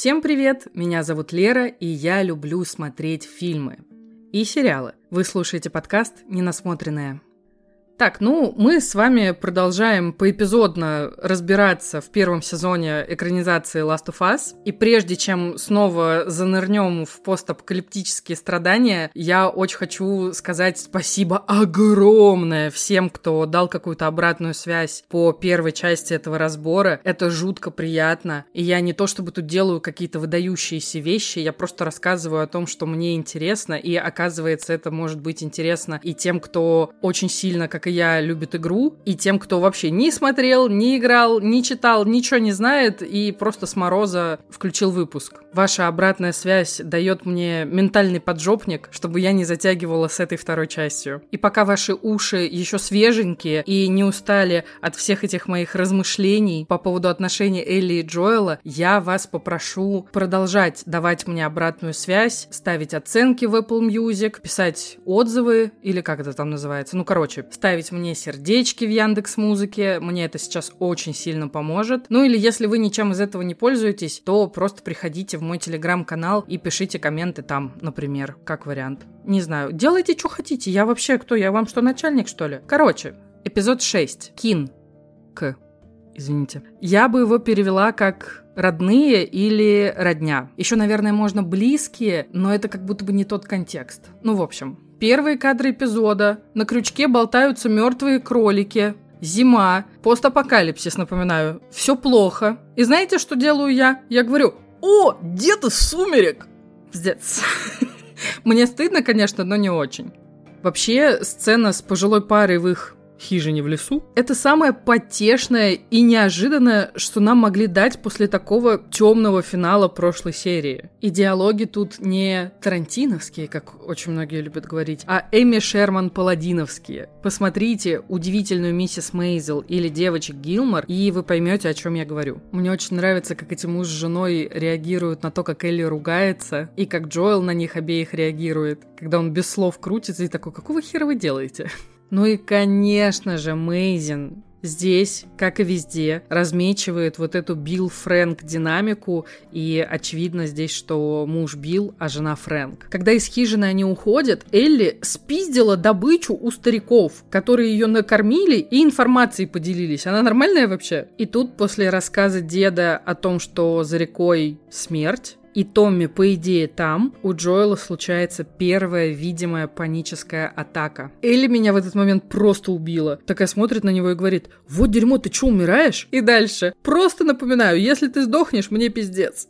Всем привет! Меня зовут Лера, и я люблю смотреть фильмы и сериалы. Вы слушаете подкаст «Ненасмотренное». Так, ну, мы с вами продолжаем поэпизодно разбираться в первом сезоне экранизации Last of Us. И прежде чем снова занырнем в постапокалиптические страдания, я очень хочу сказать спасибо огромное всем, кто дал какую-то обратную связь по первой части этого разбора. Это жутко приятно. И я не то чтобы тут делаю какие-то выдающиеся вещи, я просто рассказываю о том, что мне интересно, и оказывается, это может быть интересно и тем, кто очень сильно, как и и я, любит игру, и тем, кто вообще не смотрел, не играл, не читал, ничего не знает и просто с мороза включил выпуск. Ваша обратная связь дает мне ментальный поджопник, чтобы я не затягивала с этой второй частью. И пока ваши уши еще свеженькие и не устали от всех этих моих размышлений по поводу отношений Элли и Джоэла, я вас попрошу продолжать давать мне обратную связь, ставить оценки в Apple Music, писать отзывы, или как это там называется, ну, короче, ставить ставить мне сердечки в Яндекс Музыке. Мне это сейчас очень сильно поможет. Ну или если вы ничем из этого не пользуетесь, то просто приходите в мой телеграм-канал и пишите комменты там, например, как вариант. Не знаю, делайте, что хотите. Я вообще кто? Я вам что, начальник, что ли? Короче, эпизод 6. Кин. К. Извините. Я бы его перевела как родные или родня. Еще, наверное, можно близкие, но это как будто бы не тот контекст. Ну, в общем, Первые кадры эпизода. На крючке болтаются мертвые кролики. Зима. Постапокалипсис, напоминаю. Все плохо. И знаете, что делаю я? Я говорю, о, дед из сумерек. Пиздец. Мне стыдно, конечно, но не очень. Вообще, сцена с пожилой парой в их хижине в лесу. Это самое потешное и неожиданное, что нам могли дать после такого темного финала прошлой серии. И диалоги тут не тарантиновские, как очень многие любят говорить, а Эми Шерман Паладиновские. Посмотрите удивительную миссис Мейзел или девочек Гилмор, и вы поймете, о чем я говорю. Мне очень нравится, как эти муж с женой реагируют на то, как Элли ругается, и как Джоэл на них обеих реагирует, когда он без слов крутится и такой, какого хера вы делаете? Ну и, конечно же, Мейзин здесь, как и везде, размечивает вот эту Билл Фрэнк динамику, и очевидно здесь, что муж Билл, а жена Фрэнк. Когда из хижины они уходят, Элли спиздила добычу у стариков, которые ее накормили и информацией поделились. Она нормальная вообще? И тут после рассказа деда о том, что за рекой смерть, и Томми, по идее, там, у Джоэла случается первая видимая паническая атака. Элли меня в этот момент просто убила. Такая смотрит на него и говорит, вот дерьмо, ты что, умираешь? И дальше. Просто напоминаю, если ты сдохнешь, мне пиздец.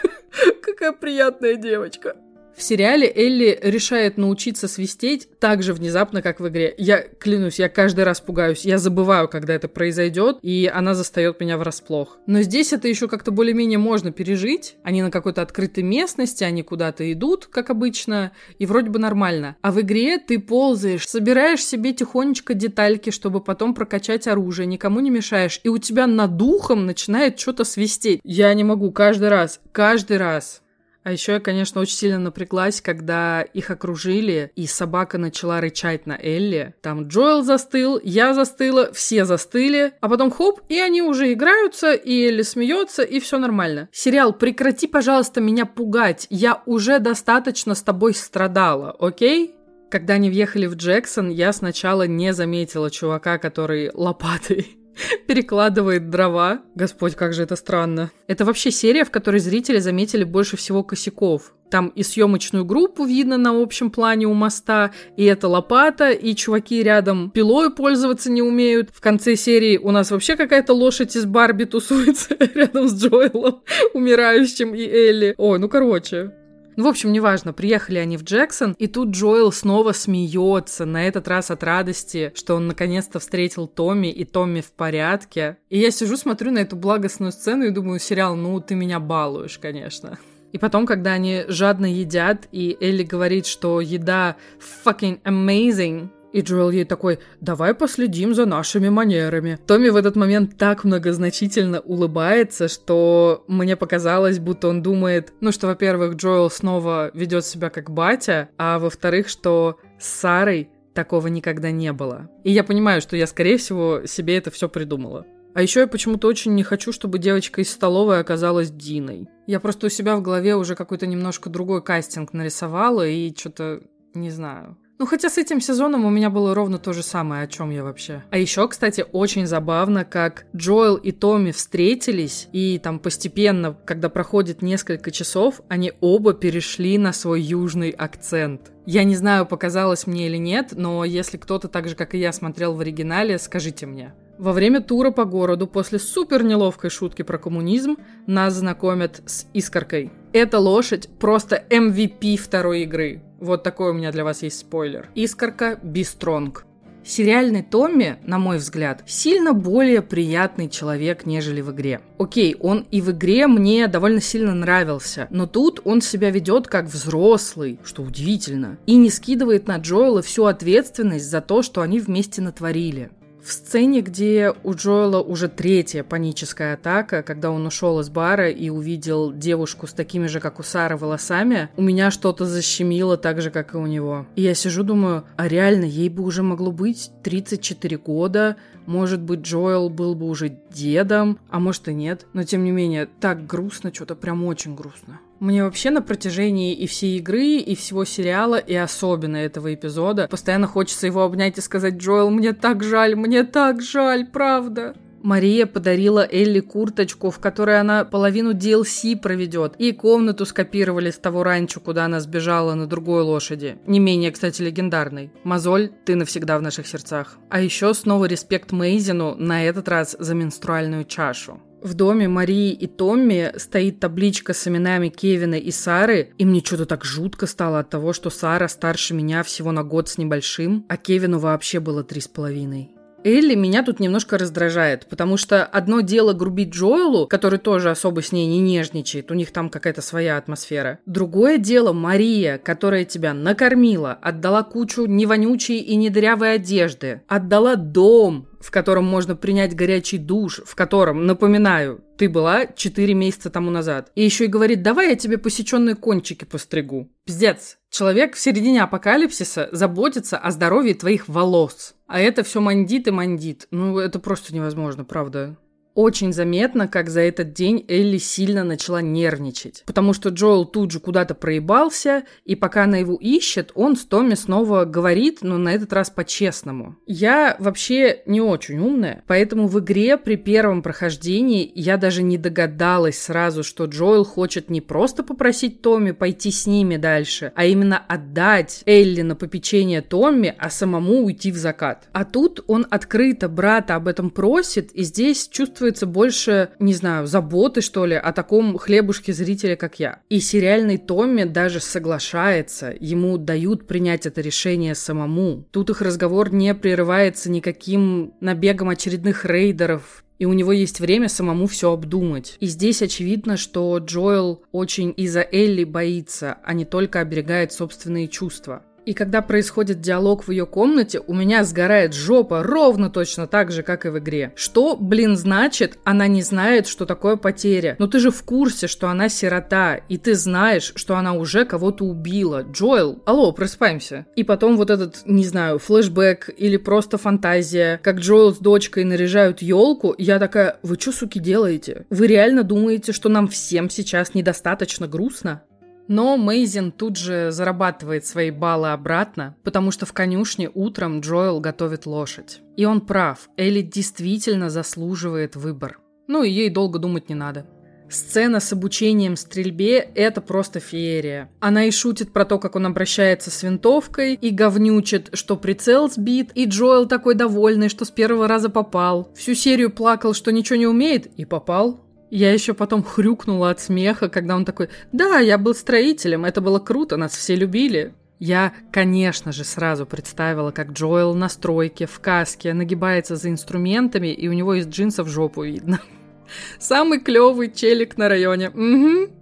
Какая приятная девочка. В сериале Элли решает научиться свистеть так же внезапно, как в игре. Я клянусь, я каждый раз пугаюсь. Я забываю, когда это произойдет, и она застает меня врасплох. Но здесь это еще как-то более-менее можно пережить. Они на какой-то открытой местности, они куда-то идут, как обычно, и вроде бы нормально. А в игре ты ползаешь, собираешь себе тихонечко детальки, чтобы потом прокачать оружие, никому не мешаешь, и у тебя над духом начинает что-то свистеть. Я не могу каждый раз, каждый раз. А еще я, конечно, очень сильно напряглась, когда их окружили, и собака начала рычать на Элли. Там Джоэл застыл, я застыла, все застыли, а потом хоп, и они уже играются, и Элли смеется, и все нормально. Сериал, прекрати, пожалуйста, меня пугать. Я уже достаточно с тобой страдала, окей? Когда они въехали в Джексон, я сначала не заметила чувака, который лопатой перекладывает дрова. Господь, как же это странно. Это вообще серия, в которой зрители заметили больше всего косяков. Там и съемочную группу видно на общем плане у моста, и это лопата, и чуваки рядом пилой пользоваться не умеют. В конце серии у нас вообще какая-то лошадь из Барби тусуется рядом с Джоэлом, умирающим, и Элли. Ой, ну короче, ну, в общем, неважно, приехали они в Джексон, и тут Джоэл снова смеется, на этот раз от радости, что он наконец-то встретил Томми, и Томми в порядке. И я сижу, смотрю на эту благостную сцену и думаю, сериал, ну, ты меня балуешь, конечно. И потом, когда они жадно едят, и Элли говорит, что еда fucking amazing, и Джоэл ей такой, давай последим за нашими манерами. Томми в этот момент так многозначительно улыбается, что мне показалось, будто он думает, ну что, во-первых, Джоэл снова ведет себя как батя, а во-вторых, что с Сарой такого никогда не было. И я понимаю, что я, скорее всего, себе это все придумала. А еще я почему-то очень не хочу, чтобы девочка из столовой оказалась Диной. Я просто у себя в голове уже какой-то немножко другой кастинг нарисовала и что-то не знаю. Ну, хотя с этим сезоном у меня было ровно то же самое, о чем я вообще. А еще, кстати, очень забавно, как Джоэл и Томми встретились, и там постепенно, когда проходит несколько часов, они оба перешли на свой южный акцент. Я не знаю, показалось мне или нет, но если кто-то так же, как и я, смотрел в оригинале, скажите мне. Во время тура по городу после супер неловкой шутки про коммунизм нас знакомят с Искоркой. Эта лошадь просто MVP второй игры. Вот такой у меня для вас есть спойлер. Искорка Бистронг. Сериальный Томми, на мой взгляд, сильно более приятный человек, нежели в игре. Окей, он и в игре мне довольно сильно нравился, но тут он себя ведет как взрослый, что удивительно, и не скидывает на Джоэла всю ответственность за то, что они вместе натворили. В сцене, где у Джоэла уже третья паническая атака, когда он ушел из бара и увидел девушку с такими же, как у Сары, волосами, у меня что-то защемило так же, как и у него. И я сижу, думаю, а реально, ей бы уже могло быть 34 года, может быть, Джоэл был бы уже дедом, а может и нет. Но тем не менее, так грустно, что-то прям очень грустно. Мне вообще на протяжении и всей игры, и всего сериала, и особенно этого эпизода, постоянно хочется его обнять и сказать, Джоэл, мне так жаль, мне так жаль, правда. Мария подарила Элли курточку, в которой она половину DLC проведет, и комнату скопировали с того ранчо, куда она сбежала на другой лошади. Не менее, кстати, легендарной. Мозоль, ты навсегда в наших сердцах. А еще снова респект Мейзину, на этот раз за менструальную чашу. В доме Марии и Томми стоит табличка с именами Кевина и Сары, и мне что-то так жутко стало от того, что Сара старше меня всего на год с небольшим, а Кевину вообще было три с половиной. Элли меня тут немножко раздражает, потому что одно дело грубить Джоэлу, который тоже особо с ней не нежничает, у них там какая-то своя атмосфера. Другое дело Мария, которая тебя накормила, отдала кучу невонючей и недырявой одежды, отдала дом, в котором можно принять горячий душ, в котором, напоминаю, ты была 4 месяца тому назад. И еще и говорит, давай я тебе посеченные кончики постригу. Пиздец. Человек в середине апокалипсиса заботится о здоровье твоих волос. А это все мандит и мандит. Ну, это просто невозможно, правда. Очень заметно, как за этот день Элли сильно начала нервничать, потому что Джоэл тут же куда-то проебался, и пока она его ищет, он с Томми снова говорит, но на этот раз по-честному. Я вообще не очень умная, поэтому в игре при первом прохождении я даже не догадалась сразу, что Джоэл хочет не просто попросить Томми пойти с ними дальше, а именно отдать Элли на попечение Томми, а самому уйти в закат. А тут он открыто брата об этом просит, и здесь чувствует чувствуется больше, не знаю, заботы, что ли, о таком хлебушке зрителя, как я. И сериальный Томми даже соглашается, ему дают принять это решение самому. Тут их разговор не прерывается никаким набегом очередных рейдеров, и у него есть время самому все обдумать. И здесь очевидно, что Джоэл очень из-за Элли боится, а не только оберегает собственные чувства. И когда происходит диалог в ее комнате, у меня сгорает жопа ровно точно так же, как и в игре. Что, блин, значит, она не знает, что такое потеря? Но ты же в курсе, что она сирота, и ты знаешь, что она уже кого-то убила. Джоэл, алло, просыпаемся. И потом вот этот, не знаю, флешбэк или просто фантазия, как Джоэл с дочкой наряжают елку, я такая, вы что, суки, делаете? Вы реально думаете, что нам всем сейчас недостаточно грустно? Но Мейзин тут же зарабатывает свои баллы обратно, потому что в конюшне утром Джоэл готовит лошадь. И он прав, Элли действительно заслуживает выбор. Ну и ей долго думать не надо. Сцена с обучением стрельбе – это просто феерия. Она и шутит про то, как он обращается с винтовкой, и говнючит, что прицел сбит, и Джоэл такой довольный, что с первого раза попал. Всю серию плакал, что ничего не умеет, и попал. Я еще потом хрюкнула от смеха, когда он такой, да, я был строителем, это было круто, нас все любили. Я, конечно же, сразу представила, как Джоэл на стройке, в каске, нагибается за инструментами, и у него из джинсов жопу видно. Самый клевый челик на районе. Угу.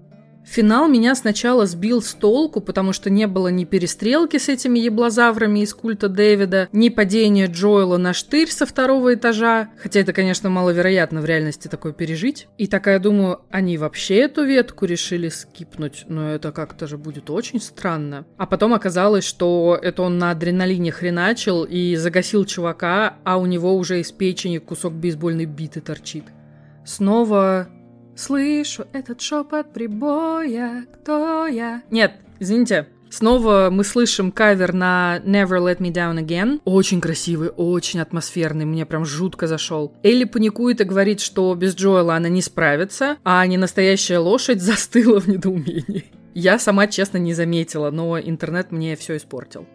Финал меня сначала сбил с толку, потому что не было ни перестрелки с этими еблозаврами из культа Дэвида, ни падения Джоэла на штырь со второго этажа, хотя это, конечно, маловероятно в реальности такое пережить. И такая думаю, они вообще эту ветку решили скипнуть, но это как-то же будет очень странно. А потом оказалось, что это он на адреналине хреначил и загасил чувака, а у него уже из печени кусок бейсбольной биты торчит. Снова Слышу этот шепот прибоя, кто я? Нет, извините, Снова мы слышим кавер на Never Let Me Down Again. Очень красивый, очень атмосферный, мне прям жутко зашел. Элли паникует и говорит, что без Джоэла она не справится, а не настоящая лошадь застыла в недоумении. Я сама, честно, не заметила, но интернет мне все испортил.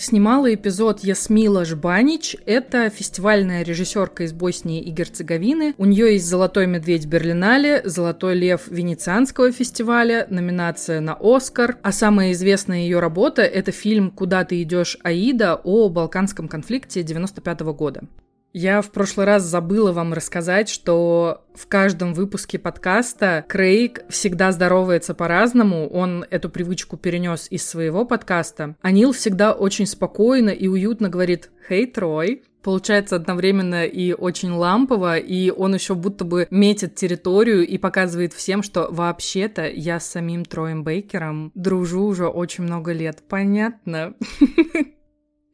Снимала эпизод Ясмила Жбанич. Это фестивальная режиссерка из Боснии и Герцеговины. У нее есть «Золотой медведь Берлинале», «Золотой лев Венецианского фестиваля», номинация на «Оскар». А самая известная ее работа – это фильм «Куда ты идешь, Аида» о балканском конфликте 95 года. Я в прошлый раз забыла вам рассказать, что в каждом выпуске подкаста Крейг всегда здоровается по-разному. Он эту привычку перенес из своего подкаста. А Нил всегда очень спокойно и уютно говорит «Хей, Трой!» Получается одновременно и очень лампово, и он еще будто бы метит территорию и показывает всем, что вообще-то я с самим Троем Бейкером дружу уже очень много лет. Понятно?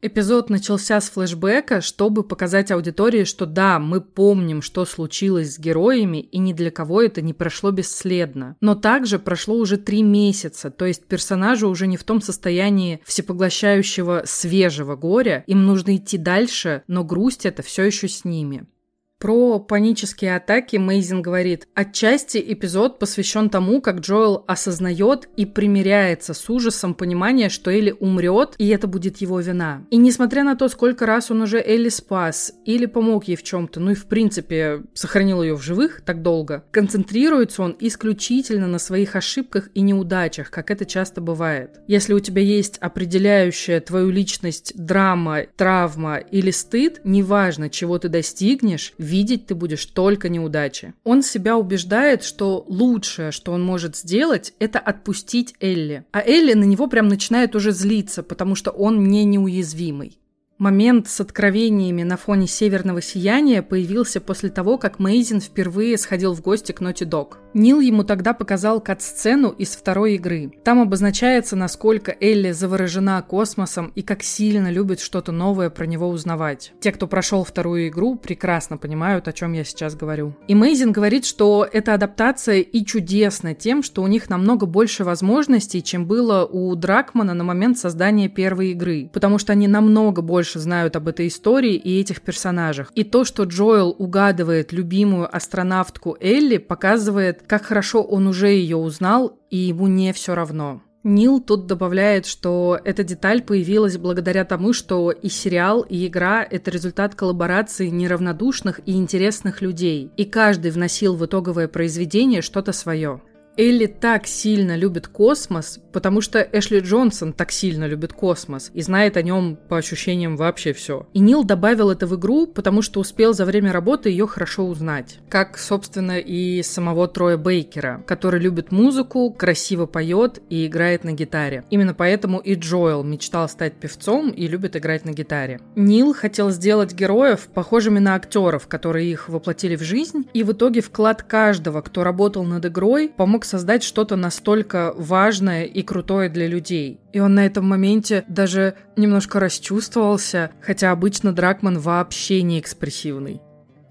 Эпизод начался с флэшбэка, чтобы показать аудитории, что да, мы помним, что случилось с героями, и ни для кого это не прошло бесследно. Но также прошло уже три месяца, то есть персонажи уже не в том состоянии всепоглощающего свежего горя, им нужно идти дальше, но грусть это все еще с ними. Про панические атаки Мейзин говорит, отчасти эпизод посвящен тому, как Джоэл осознает и примиряется с ужасом понимания, что Элли умрет, и это будет его вина. И несмотря на то, сколько раз он уже Элли спас или помог ей в чем-то, ну и в принципе сохранил ее в живых так долго, концентрируется он исключительно на своих ошибках и неудачах, как это часто бывает. Если у тебя есть определяющая твою личность драма, травма или стыд, неважно, чего ты достигнешь, видеть ты будешь только неудачи. Он себя убеждает, что лучшее, что он может сделать, это отпустить Элли. А Элли на него прям начинает уже злиться, потому что он не неуязвимый. Момент с откровениями на фоне северного сияния появился после того, как Мейзин впервые сходил в гости к Naughty Dog. Нил ему тогда показал кат-сцену из второй игры. Там обозначается, насколько Элли заворожена космосом и как сильно любит что-то новое про него узнавать. Те, кто прошел вторую игру, прекрасно понимают, о чем я сейчас говорю. И Мейзин говорит, что эта адаптация и чудесна тем, что у них намного больше возможностей, чем было у Дракмана на момент создания первой игры, потому что они намного больше больше знают об этой истории и этих персонажах. И то, что Джоэл угадывает любимую астронавтку Элли, показывает, как хорошо он уже ее узнал, и ему не все равно. Нил тут добавляет, что эта деталь появилась благодаря тому, что и сериал, и игра — это результат коллаборации неравнодушных и интересных людей, и каждый вносил в итоговое произведение что-то свое. Элли так сильно любит космос, потому что Эшли Джонсон так сильно любит космос и знает о нем по ощущениям вообще все. И Нил добавил это в игру, потому что успел за время работы ее хорошо узнать. Как, собственно, и самого Троя Бейкера, который любит музыку, красиво поет и играет на гитаре. Именно поэтому и Джоэл мечтал стать певцом и любит играть на гитаре. Нил хотел сделать героев похожими на актеров, которые их воплотили в жизнь, и в итоге вклад каждого, кто работал над игрой, помог создать что-то настолько важное и крутое для людей. И он на этом моменте даже немножко расчувствовался, хотя обычно Дракман вообще не экспрессивный.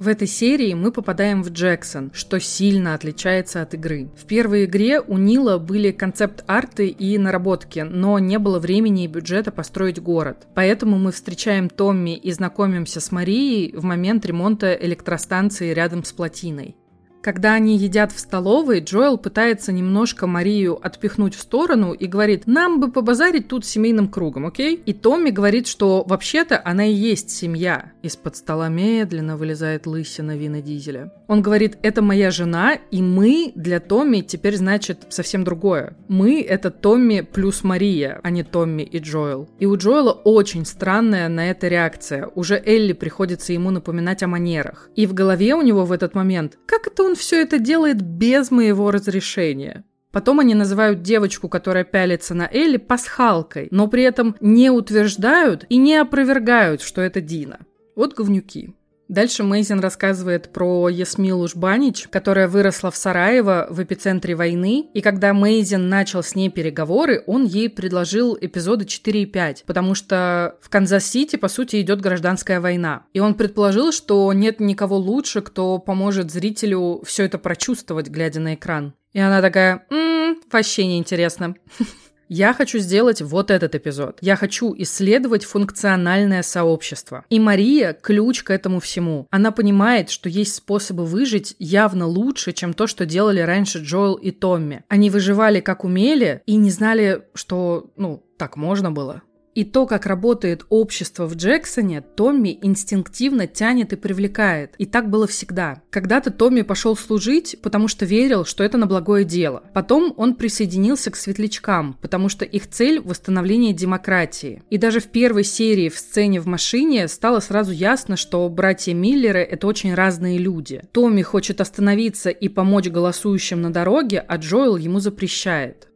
В этой серии мы попадаем в Джексон, что сильно отличается от игры. В первой игре у Нила были концепт-арты и наработки, но не было времени и бюджета построить город. Поэтому мы встречаем Томми и знакомимся с Марией в момент ремонта электростанции рядом с плотиной. Когда они едят в столовой, Джоэл пытается немножко Марию отпихнуть в сторону и говорит, нам бы побазарить тут семейным кругом, окей? И Томми говорит, что вообще-то она и есть семья. Из-под стола медленно вылезает лысина Вина Дизеля. Он говорит, это моя жена, и мы для Томми теперь значит совсем другое. Мы — это Томми плюс Мария, а не Томми и Джоэл. И у Джоэла очень странная на это реакция. Уже Элли приходится ему напоминать о манерах. И в голове у него в этот момент, как это он все это делает без моего разрешения. Потом они называют девочку, которая пялится на Элли, пасхалкой, но при этом не утверждают и не опровергают, что это Дина. Вот говнюки. Дальше Мейзин рассказывает про Ясмилу Жбанич, которая выросла в Сараево в эпицентре войны, и когда Мейзин начал с ней переговоры, он ей предложил эпизоды 4 и 5, потому что в Канзас-Сити, по сути, идет гражданская война. И он предположил, что нет никого лучше, кто поможет зрителю все это прочувствовать, глядя на экран. И она такая, м-м, вообще неинтересно. Я хочу сделать вот этот эпизод. Я хочу исследовать функциональное сообщество. И Мария – ключ к этому всему. Она понимает, что есть способы выжить явно лучше, чем то, что делали раньше Джоэл и Томми. Они выживали как умели и не знали, что, ну, так можно было. И то, как работает общество в Джексоне, Томми инстинктивно тянет и привлекает. И так было всегда. Когда-то Томми пошел служить, потому что верил, что это на благое дело. Потом он присоединился к светлячкам, потому что их цель – восстановление демократии. И даже в первой серии в сцене в машине стало сразу ясно, что братья Миллеры – это очень разные люди. Томми хочет остановиться и помочь голосующим на дороге, а Джоэл ему запрещает.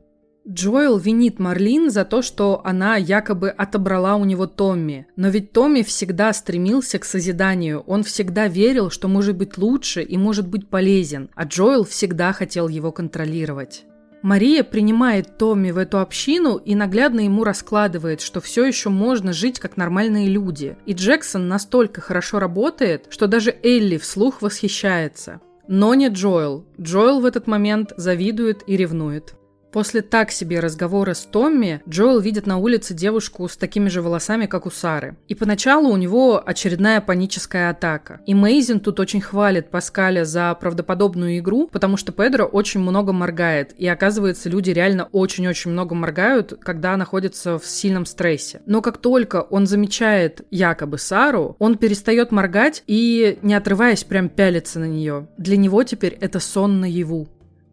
Джоэл винит Марлин за то, что она якобы отобрала у него Томми. Но ведь Томми всегда стремился к созиданию. Он всегда верил, что может быть лучше и может быть полезен. А Джоэл всегда хотел его контролировать. Мария принимает Томми в эту общину и наглядно ему раскладывает, что все еще можно жить как нормальные люди. И Джексон настолько хорошо работает, что даже Элли вслух восхищается. Но не Джоэл. Джоэл в этот момент завидует и ревнует. После так себе разговора с Томми, Джоэл видит на улице девушку с такими же волосами, как у Сары. И поначалу у него очередная паническая атака. И Мейзин тут очень хвалит Паскаля за правдоподобную игру, потому что Педро очень много моргает. И оказывается, люди реально очень-очень много моргают, когда находятся в сильном стрессе. Но как только он замечает якобы Сару, он перестает моргать и, не отрываясь, прям пялится на нее. Для него теперь это сон наяву.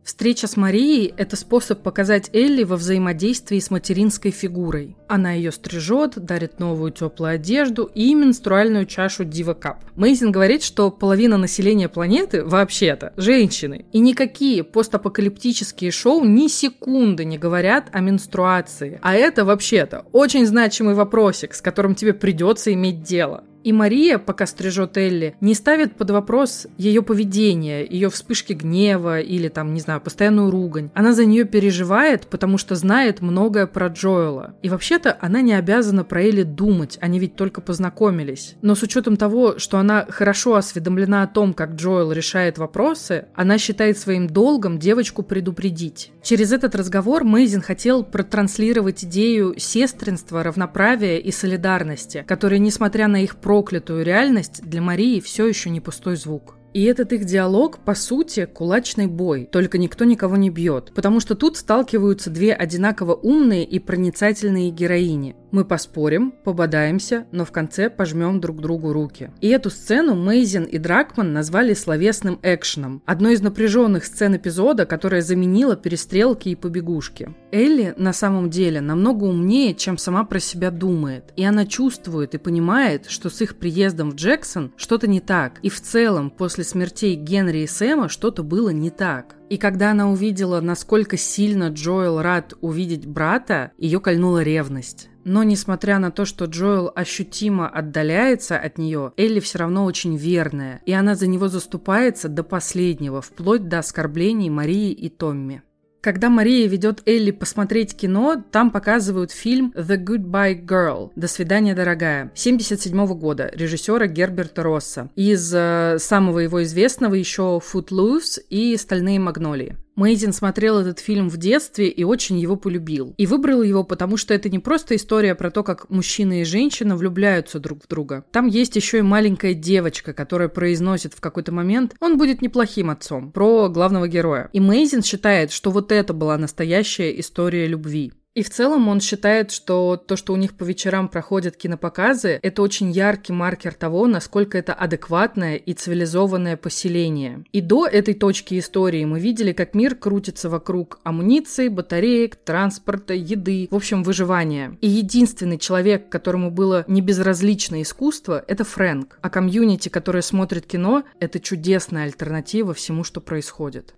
Встреча с Марией – это способ показать Элли во взаимодействии с материнской фигурой. Она ее стрижет, дарит новую теплую одежду и менструальную чашу Дива Кап. Мейзин говорит, что половина населения планеты вообще-то женщины. И никакие постапокалиптические шоу ни секунды не говорят о менструации. А это вообще-то очень значимый вопросик, с которым тебе придется иметь дело. И Мария, пока стрижет Элли, не ставит под вопрос ее поведение, ее вспышки гнева или там, не знаю, постоянную ругань. Она за нее переживает, потому что знает многое про Джоэла. И вообще-то она не обязана про Элли думать, они ведь только познакомились. Но с учетом того, что она хорошо осведомлена о том, как Джоэл решает вопросы, она считает своим долгом девочку предупредить. Через этот разговор Мейзин хотел протранслировать идею сестринства, равноправия и солидарности, которые, несмотря на их про проклятую реальность для Марии все еще не пустой звук. И этот их диалог, по сути, кулачный бой, только никто никого не бьет, потому что тут сталкиваются две одинаково умные и проницательные героини. Мы поспорим, пободаемся, но в конце пожмем друг другу руки. И эту сцену Мейзин и Дракман назвали словесным экшеном, одной из напряженных сцен эпизода, которая заменила перестрелки и побегушки. Элли на самом деле намного умнее, чем сама про себя думает, и она чувствует и понимает, что с их приездом в Джексон что-то не так, и в целом после смертей Генри и Сэма что-то было не так. И когда она увидела, насколько сильно Джоэл рад увидеть брата, ее кольнула ревность. Но несмотря на то, что Джоэл ощутимо отдаляется от нее, Элли все равно очень верная, и она за него заступается до последнего, вплоть до оскорблений Марии и Томми. Когда Мария ведет Элли посмотреть кино, там показывают фильм «The Goodbye Girl» «До свидания, дорогая» 77 года режиссера Герберта Росса. Из э, самого его известного еще «Footloose» и «Стальные магнолии». Мейзин смотрел этот фильм в детстве и очень его полюбил. И выбрал его, потому что это не просто история про то, как мужчина и женщина влюбляются друг в друга. Там есть еще и маленькая девочка, которая произносит в какой-то момент «он будет неплохим отцом» про главного героя. И Мейзин считает, что вот это была настоящая история любви. И в целом он считает, что то, что у них по вечерам проходят кинопоказы, это очень яркий маркер того, насколько это адекватное и цивилизованное поселение. И до этой точки истории мы видели, как мир крутится вокруг амуниции, батареек, транспорта, еды, в общем, выживания. И единственный человек, которому было не безразлично искусство, это Фрэнк. А комьюнити, которое смотрит кино, это чудесная альтернатива всему, что происходит.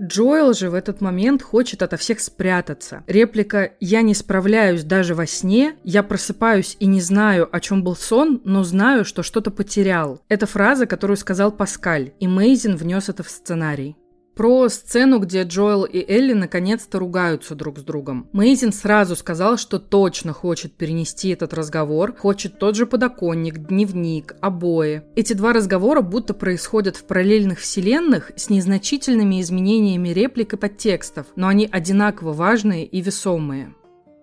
Джоэл же в этот момент хочет ото всех спрятаться. Реплика «Я не справляюсь даже во сне», «Я просыпаюсь и не знаю, о чем был сон, но знаю, что что-то потерял». Это фраза, которую сказал Паскаль, и Мейзин внес это в сценарий. Про сцену, где Джоэл и Элли наконец-то ругаются друг с другом. Мейзин сразу сказал, что точно хочет перенести этот разговор, хочет тот же подоконник, дневник, обои. Эти два разговора будто происходят в параллельных вселенных с незначительными изменениями реплик и подтекстов, но они одинаково важные и весомые.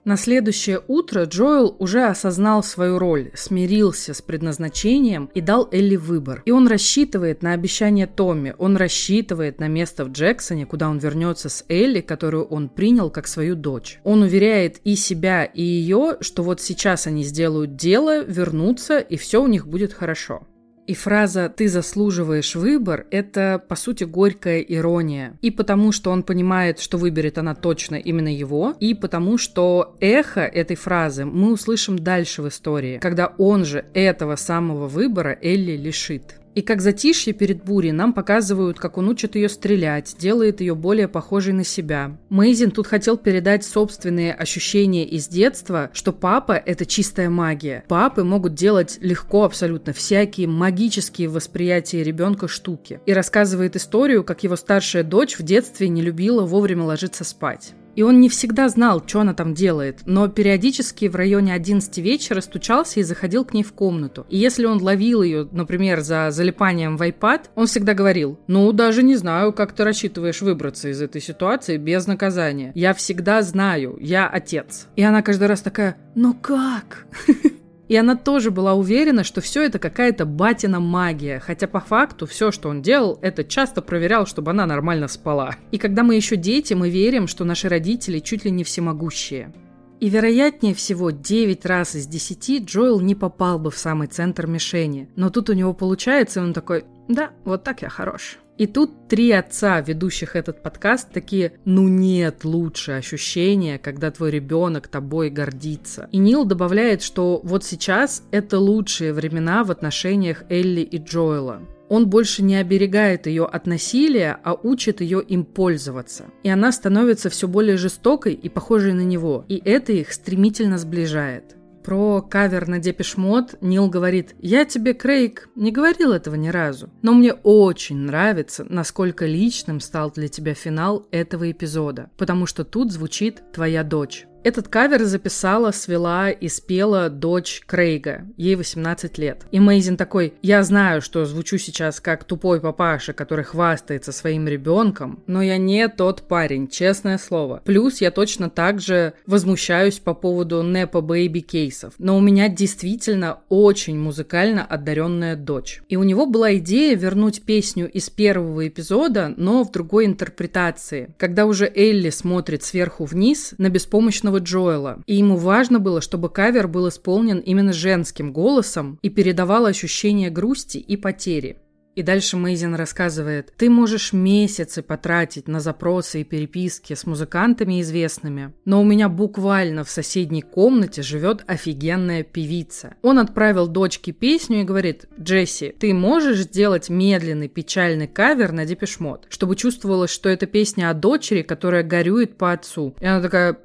На следующее утро Джоэл уже осознал свою роль, смирился с предназначением и дал Элли выбор. И он рассчитывает на обещание Томми, он рассчитывает на место в Джексоне, куда он вернется с Элли, которую он принял как свою дочь. Он уверяет и себя, и ее, что вот сейчас они сделают дело, вернутся, и все у них будет хорошо. И фраза «ты заслуживаешь выбор» — это, по сути, горькая ирония. И потому, что он понимает, что выберет она точно именно его, и потому, что эхо этой фразы мы услышим дальше в истории, когда он же этого самого выбора Элли лишит. И как затишье перед бурей нам показывают, как он учит ее стрелять, делает ее более похожей на себя. Мейзин тут хотел передать собственные ощущения из детства, что папа – это чистая магия. Папы могут делать легко абсолютно всякие магические восприятия ребенка штуки. И рассказывает историю, как его старшая дочь в детстве не любила вовремя ложиться спать. И он не всегда знал, что она там делает, но периодически в районе 11 вечера стучался и заходил к ней в комнату. И если он ловил ее, например, за залипанием в iPad, он всегда говорил, ну, даже не знаю, как ты рассчитываешь выбраться из этой ситуации без наказания. Я всегда знаю, я отец. И она каждый раз такая, ну как? И она тоже была уверена, что все это какая-то батина магия, хотя по факту все, что он делал, это часто проверял, чтобы она нормально спала. И когда мы еще дети, мы верим, что наши родители чуть ли не всемогущие. И вероятнее всего 9 раз из 10 Джоэл не попал бы в самый центр мишени. Но тут у него получается, и он такой, да, вот так я хорош. И тут три отца, ведущих этот подкаст, такие «ну нет лучше ощущения, когда твой ребенок тобой гордится». И Нил добавляет, что вот сейчас это лучшие времена в отношениях Элли и Джоэла. Он больше не оберегает ее от насилия, а учит ее им пользоваться. И она становится все более жестокой и похожей на него. И это их стремительно сближает. Про кавер на Depeche Mode Нил говорит, «Я тебе, Крейг, не говорил этого ни разу, но мне очень нравится, насколько личным стал для тебя финал этого эпизода, потому что тут звучит твоя дочь». Этот кавер записала, свела и спела дочь Крейга. Ей 18 лет. И Мейзин такой, я знаю, что звучу сейчас как тупой папаша, который хвастается своим ребенком, но я не тот парень, честное слово. Плюс я точно так же возмущаюсь по поводу nepo baby кейсов. Но у меня действительно очень музыкально одаренная дочь. И у него была идея вернуть песню из первого эпизода, но в другой интерпретации. Когда уже Элли смотрит сверху вниз на беспомощного юного Джоэла. И ему важно было, чтобы кавер был исполнен именно женским голосом и передавал ощущение грусти и потери. И дальше Мейзин рассказывает, ты можешь месяцы потратить на запросы и переписки с музыкантами известными, но у меня буквально в соседней комнате живет офигенная певица. Он отправил дочке песню и говорит, Джесси, ты можешь сделать медленный печальный кавер на Депешмот, чтобы чувствовалось, что это песня о дочери, которая горюет по отцу. И она такая,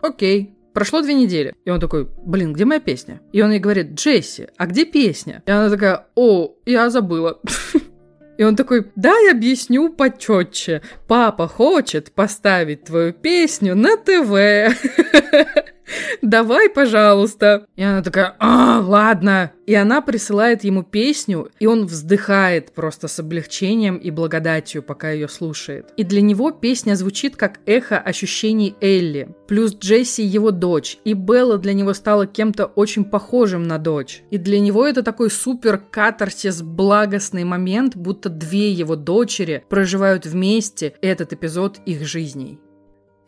окей, Прошло две недели. И он такой, блин, где моя песня? И он ей говорит, Джесси, а где песня? И она такая, о, я забыла. И он такой, дай объясню почетче. Папа хочет поставить твою песню на ТВ. давай, пожалуйста. И она такая, а, ладно. И она присылает ему песню, и он вздыхает просто с облегчением и благодатью, пока ее слушает. И для него песня звучит как эхо ощущений Элли. Плюс Джесси его дочь, и Белла для него стала кем-то очень похожим на дочь. И для него это такой супер катарсис, благостный момент, будто две его дочери проживают вместе этот эпизод их жизней.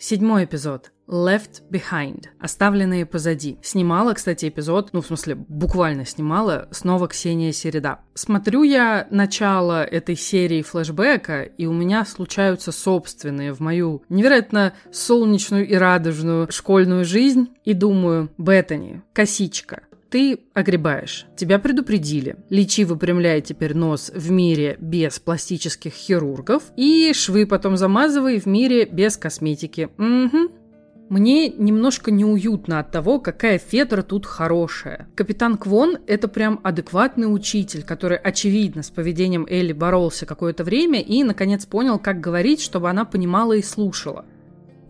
Седьмой эпизод. Left Behind. Оставленные позади. Снимала, кстати, эпизод, ну, в смысле, буквально снимала, снова Ксения Середа. Смотрю я начало этой серии флэшбэка, и у меня случаются собственные в мою невероятно солнечную и радужную школьную жизнь, и думаю, Беттани, косичка, ты огребаешь. Тебя предупредили. Лечи, выпрямляй теперь нос в мире без пластических хирургов. И швы потом замазывай в мире без косметики. Угу. Мне немножко неуютно от того, какая Федора тут хорошая. Капитан Квон – это прям адекватный учитель, который, очевидно, с поведением Элли боролся какое-то время и, наконец, понял, как говорить, чтобы она понимала и слушала.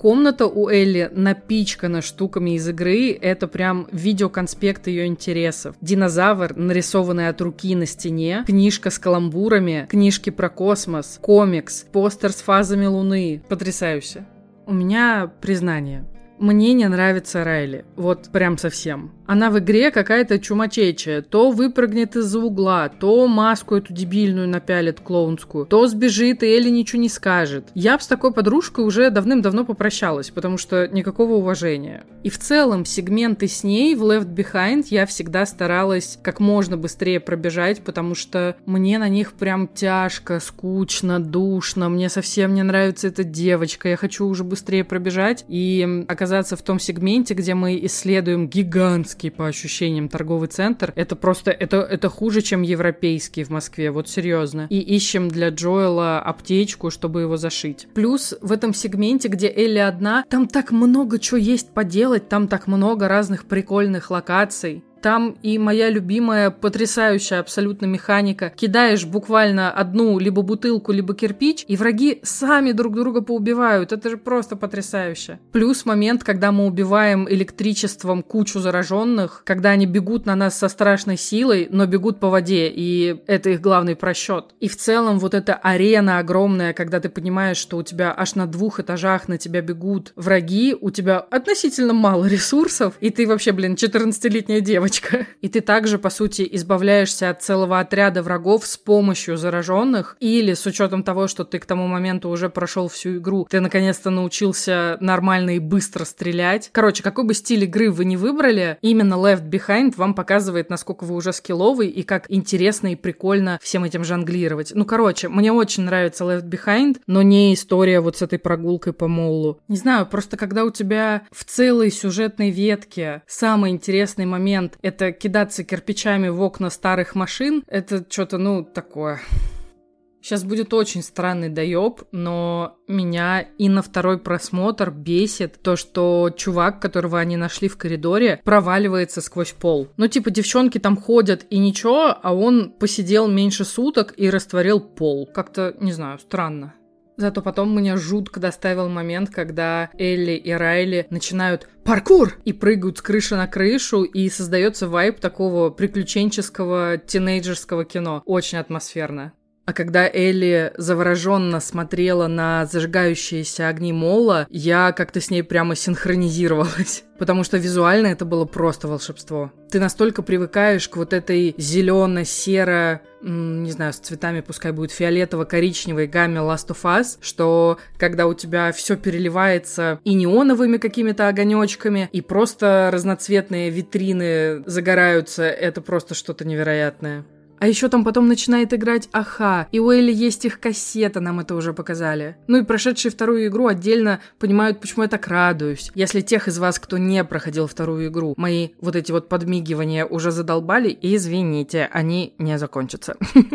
Комната у Элли напичкана штуками из игры. Это прям видеоконспект ее интересов. Динозавр, нарисованный от руки на стене, книжка с каламбурами, книжки про космос, комикс, постер с фазами Луны. Потрясающе. У меня признание. Мне не нравится Райли. Вот прям совсем. Она в игре какая-то чумачечая. То выпрыгнет из-за угла, то маску эту дебильную напялит клоунскую, то сбежит, и Элли ничего не скажет. Я бы с такой подружкой уже давным-давно попрощалась, потому что никакого уважения. И в целом сегменты с ней в Left Behind я всегда старалась как можно быстрее пробежать, потому что мне на них прям тяжко, скучно, душно, мне совсем не нравится эта девочка, я хочу уже быстрее пробежать и оказаться в том сегменте, где мы исследуем гигантский московский, по ощущениям, торговый центр, это просто, это, это хуже, чем европейский в Москве, вот серьезно. И ищем для Джоэла аптечку, чтобы его зашить. Плюс в этом сегменте, где Элли одна, там так много чего есть поделать, там так много разных прикольных локаций. Там и моя любимая, потрясающая абсолютно механика. Кидаешь буквально одну либо бутылку, либо кирпич, и враги сами друг друга поубивают. Это же просто потрясающе. Плюс момент, когда мы убиваем электричеством кучу зараженных, когда они бегут на нас со страшной силой, но бегут по воде, и это их главный просчет. И в целом вот эта арена огромная, когда ты понимаешь, что у тебя аж на двух этажах на тебя бегут враги, у тебя относительно мало ресурсов, и ты вообще, блин, 14-летняя девочка, девочка. И ты также, по сути, избавляешься от целого отряда врагов с помощью зараженных, или с учетом того, что ты к тому моменту уже прошел всю игру, ты наконец-то научился нормально и быстро стрелять. Короче, какой бы стиль игры вы не выбрали, именно Left Behind вам показывает, насколько вы уже скилловый и как интересно и прикольно всем этим жонглировать. Ну, короче, мне очень нравится Left Behind, но не история вот с этой прогулкой по моллу. Не знаю, просто когда у тебя в целой сюжетной ветке самый интересный момент это кидаться кирпичами в окна старых машин, это что-то, ну, такое. Сейчас будет очень странный доеб, но меня и на второй просмотр бесит то, что чувак, которого они нашли в коридоре, проваливается сквозь пол. Ну, типа, девчонки там ходят и ничего, а он посидел меньше суток и растворил пол. Как-то, не знаю, странно. Зато потом меня жутко доставил момент, когда Элли и Райли начинают паркур и прыгают с крыши на крышу, и создается вайб такого приключенческого тинейджерского кино. Очень атмосферно. А когда Элли завороженно смотрела на зажигающиеся огни Мола, я как-то с ней прямо синхронизировалась. Потому что визуально это было просто волшебство. Ты настолько привыкаешь к вот этой зелено-серо, не знаю, с цветами пускай будет фиолетово-коричневой гамме Last of Us, что когда у тебя все переливается и неоновыми какими-то огонечками, и просто разноцветные витрины загораются, это просто что-то невероятное. А еще там потом начинает играть Аха, и у Элли есть их кассета, нам это уже показали. Ну и прошедшие вторую игру отдельно понимают, почему я так радуюсь. Если тех из вас, кто не проходил вторую игру, мои вот эти вот подмигивания уже задолбали, извините, они не закончатся.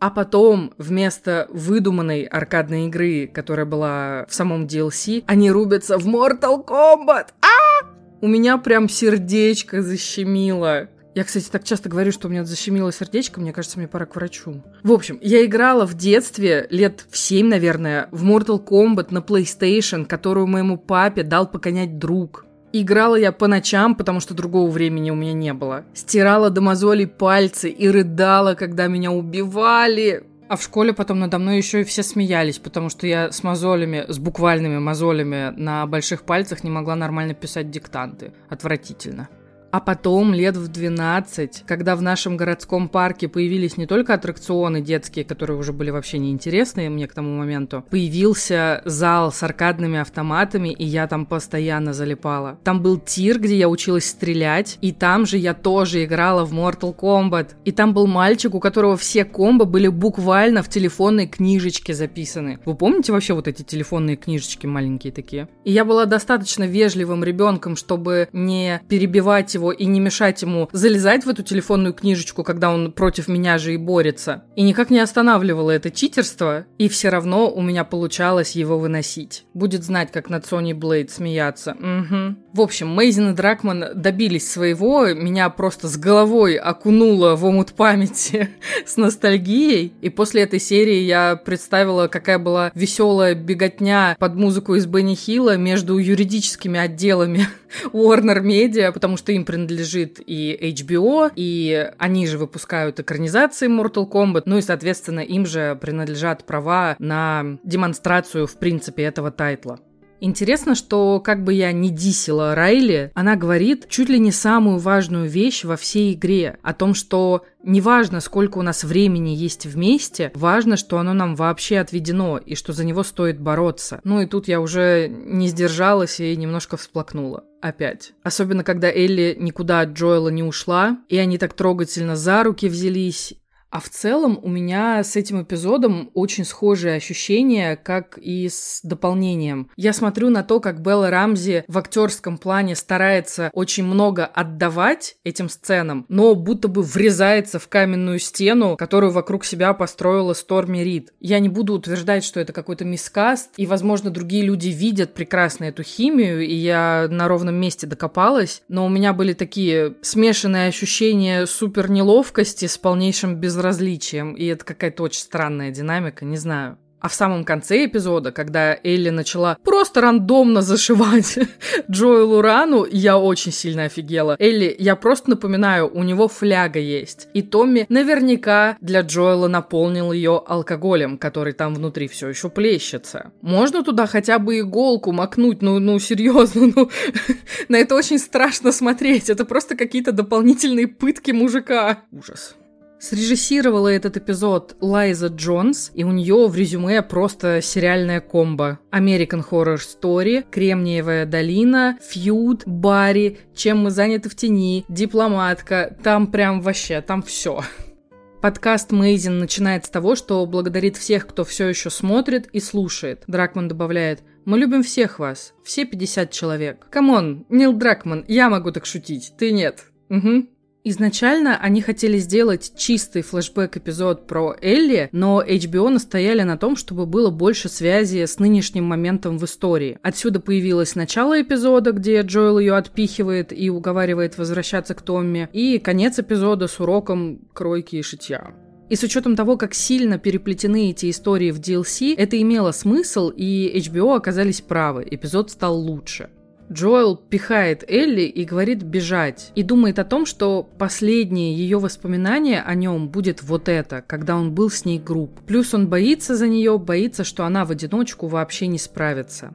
А потом вместо выдуманной аркадной игры, которая была в самом DLC, они рубятся в Mortal Kombat. А! У меня прям сердечко защемило. Я, кстати, так часто говорю, что у меня защемило сердечко, мне кажется, мне пора к врачу. В общем, я играла в детстве, лет в 7, наверное, в Mortal Kombat на PlayStation, которую моему папе дал поконять друг. Играла я по ночам, потому что другого времени у меня не было. Стирала до мозолей пальцы и рыдала, когда меня убивали. А в школе потом надо мной еще и все смеялись, потому что я с мозолями, с буквальными мозолями на больших пальцах не могла нормально писать диктанты. Отвратительно. А потом, лет в 12, когда в нашем городском парке появились не только аттракционы детские, которые уже были вообще неинтересные мне к тому моменту, появился зал с аркадными автоматами, и я там постоянно залипала. Там был тир, где я училась стрелять, и там же я тоже играла в Mortal Kombat. И там был мальчик, у которого все комбо были буквально в телефонной книжечке записаны. Вы помните вообще вот эти телефонные книжечки маленькие такие? И я была достаточно вежливым ребенком, чтобы не перебивать его его и не мешать ему залезать в эту телефонную книжечку, когда он против меня же и борется. И никак не останавливало это читерство, и все равно у меня получалось его выносить. Будет знать, как над Сони Блейд смеяться. Угу. В общем, Мейзин и Дракман добились своего, меня просто с головой окунуло в омут памяти с ностальгией, и после этой серии я представила, какая была веселая беготня под музыку из Бенни Хилла между юридическими отделами Warner Media, потому что им принадлежит и HBO, и они же выпускают экранизации Mortal Kombat, ну и, соответственно, им же принадлежат права на демонстрацию, в принципе, этого тайтла. Интересно, что как бы я ни дисила Райли, она говорит чуть ли не самую важную вещь во всей игре. О том, что неважно, сколько у нас времени есть вместе, важно, что оно нам вообще отведено и что за него стоит бороться. Ну и тут я уже не сдержалась и немножко всплакнула опять. Особенно, когда Элли никуда от Джоэла не ушла, и они так трогательно за руки взялись, а в целом у меня с этим эпизодом очень схожие ощущения, как и с дополнением. Я смотрю на то, как Белла Рамзи в актерском плане старается очень много отдавать этим сценам, но будто бы врезается в каменную стену, которую вокруг себя построила Сторми Рид. Я не буду утверждать, что это какой-то мискаст, и, возможно, другие люди видят прекрасно эту химию, и я на ровном месте докопалась, но у меня были такие смешанные ощущения супер неловкости с полнейшим безразличием безразличием, и это какая-то очень странная динамика, не знаю. А в самом конце эпизода, когда Элли начала просто рандомно зашивать Джоэлу рану, я очень сильно офигела. Элли, я просто напоминаю, у него фляга есть. И Томми наверняка для Джоэла наполнил ее алкоголем, который там внутри все еще плещется. Можно туда хотя бы иголку макнуть, ну, ну серьезно, ну, на это очень страшно смотреть. Это просто какие-то дополнительные пытки мужика. Ужас. Срежиссировала этот эпизод Лайза Джонс, и у нее в резюме просто сериальная комбо. American Horror Story, Кремниевая долина, Фьюд, Барри, Чем мы заняты в тени, Дипломатка. Там прям вообще, там все. Подкаст Мейзин начинает с того, что благодарит всех, кто все еще смотрит и слушает. Дракман добавляет мы любим всех вас, все 50 человек. Come on, Нил Дракман, я могу так шутить, ты нет. Угу. Изначально они хотели сделать чистый флешбэк-эпизод про Элли, но HBO настояли на том, чтобы было больше связи с нынешним моментом в истории. Отсюда появилось начало эпизода, где Джоэл ее отпихивает и уговаривает возвращаться к Томми, и конец эпизода с уроком кройки и шитья. И с учетом того, как сильно переплетены эти истории в DLC, это имело смысл, и HBO оказались правы, эпизод стал лучше. Джоэл пихает Элли и говорит бежать. И думает о том, что последнее ее воспоминание о нем будет вот это, когда он был с ней груб. Плюс он боится за нее, боится, что она в одиночку вообще не справится.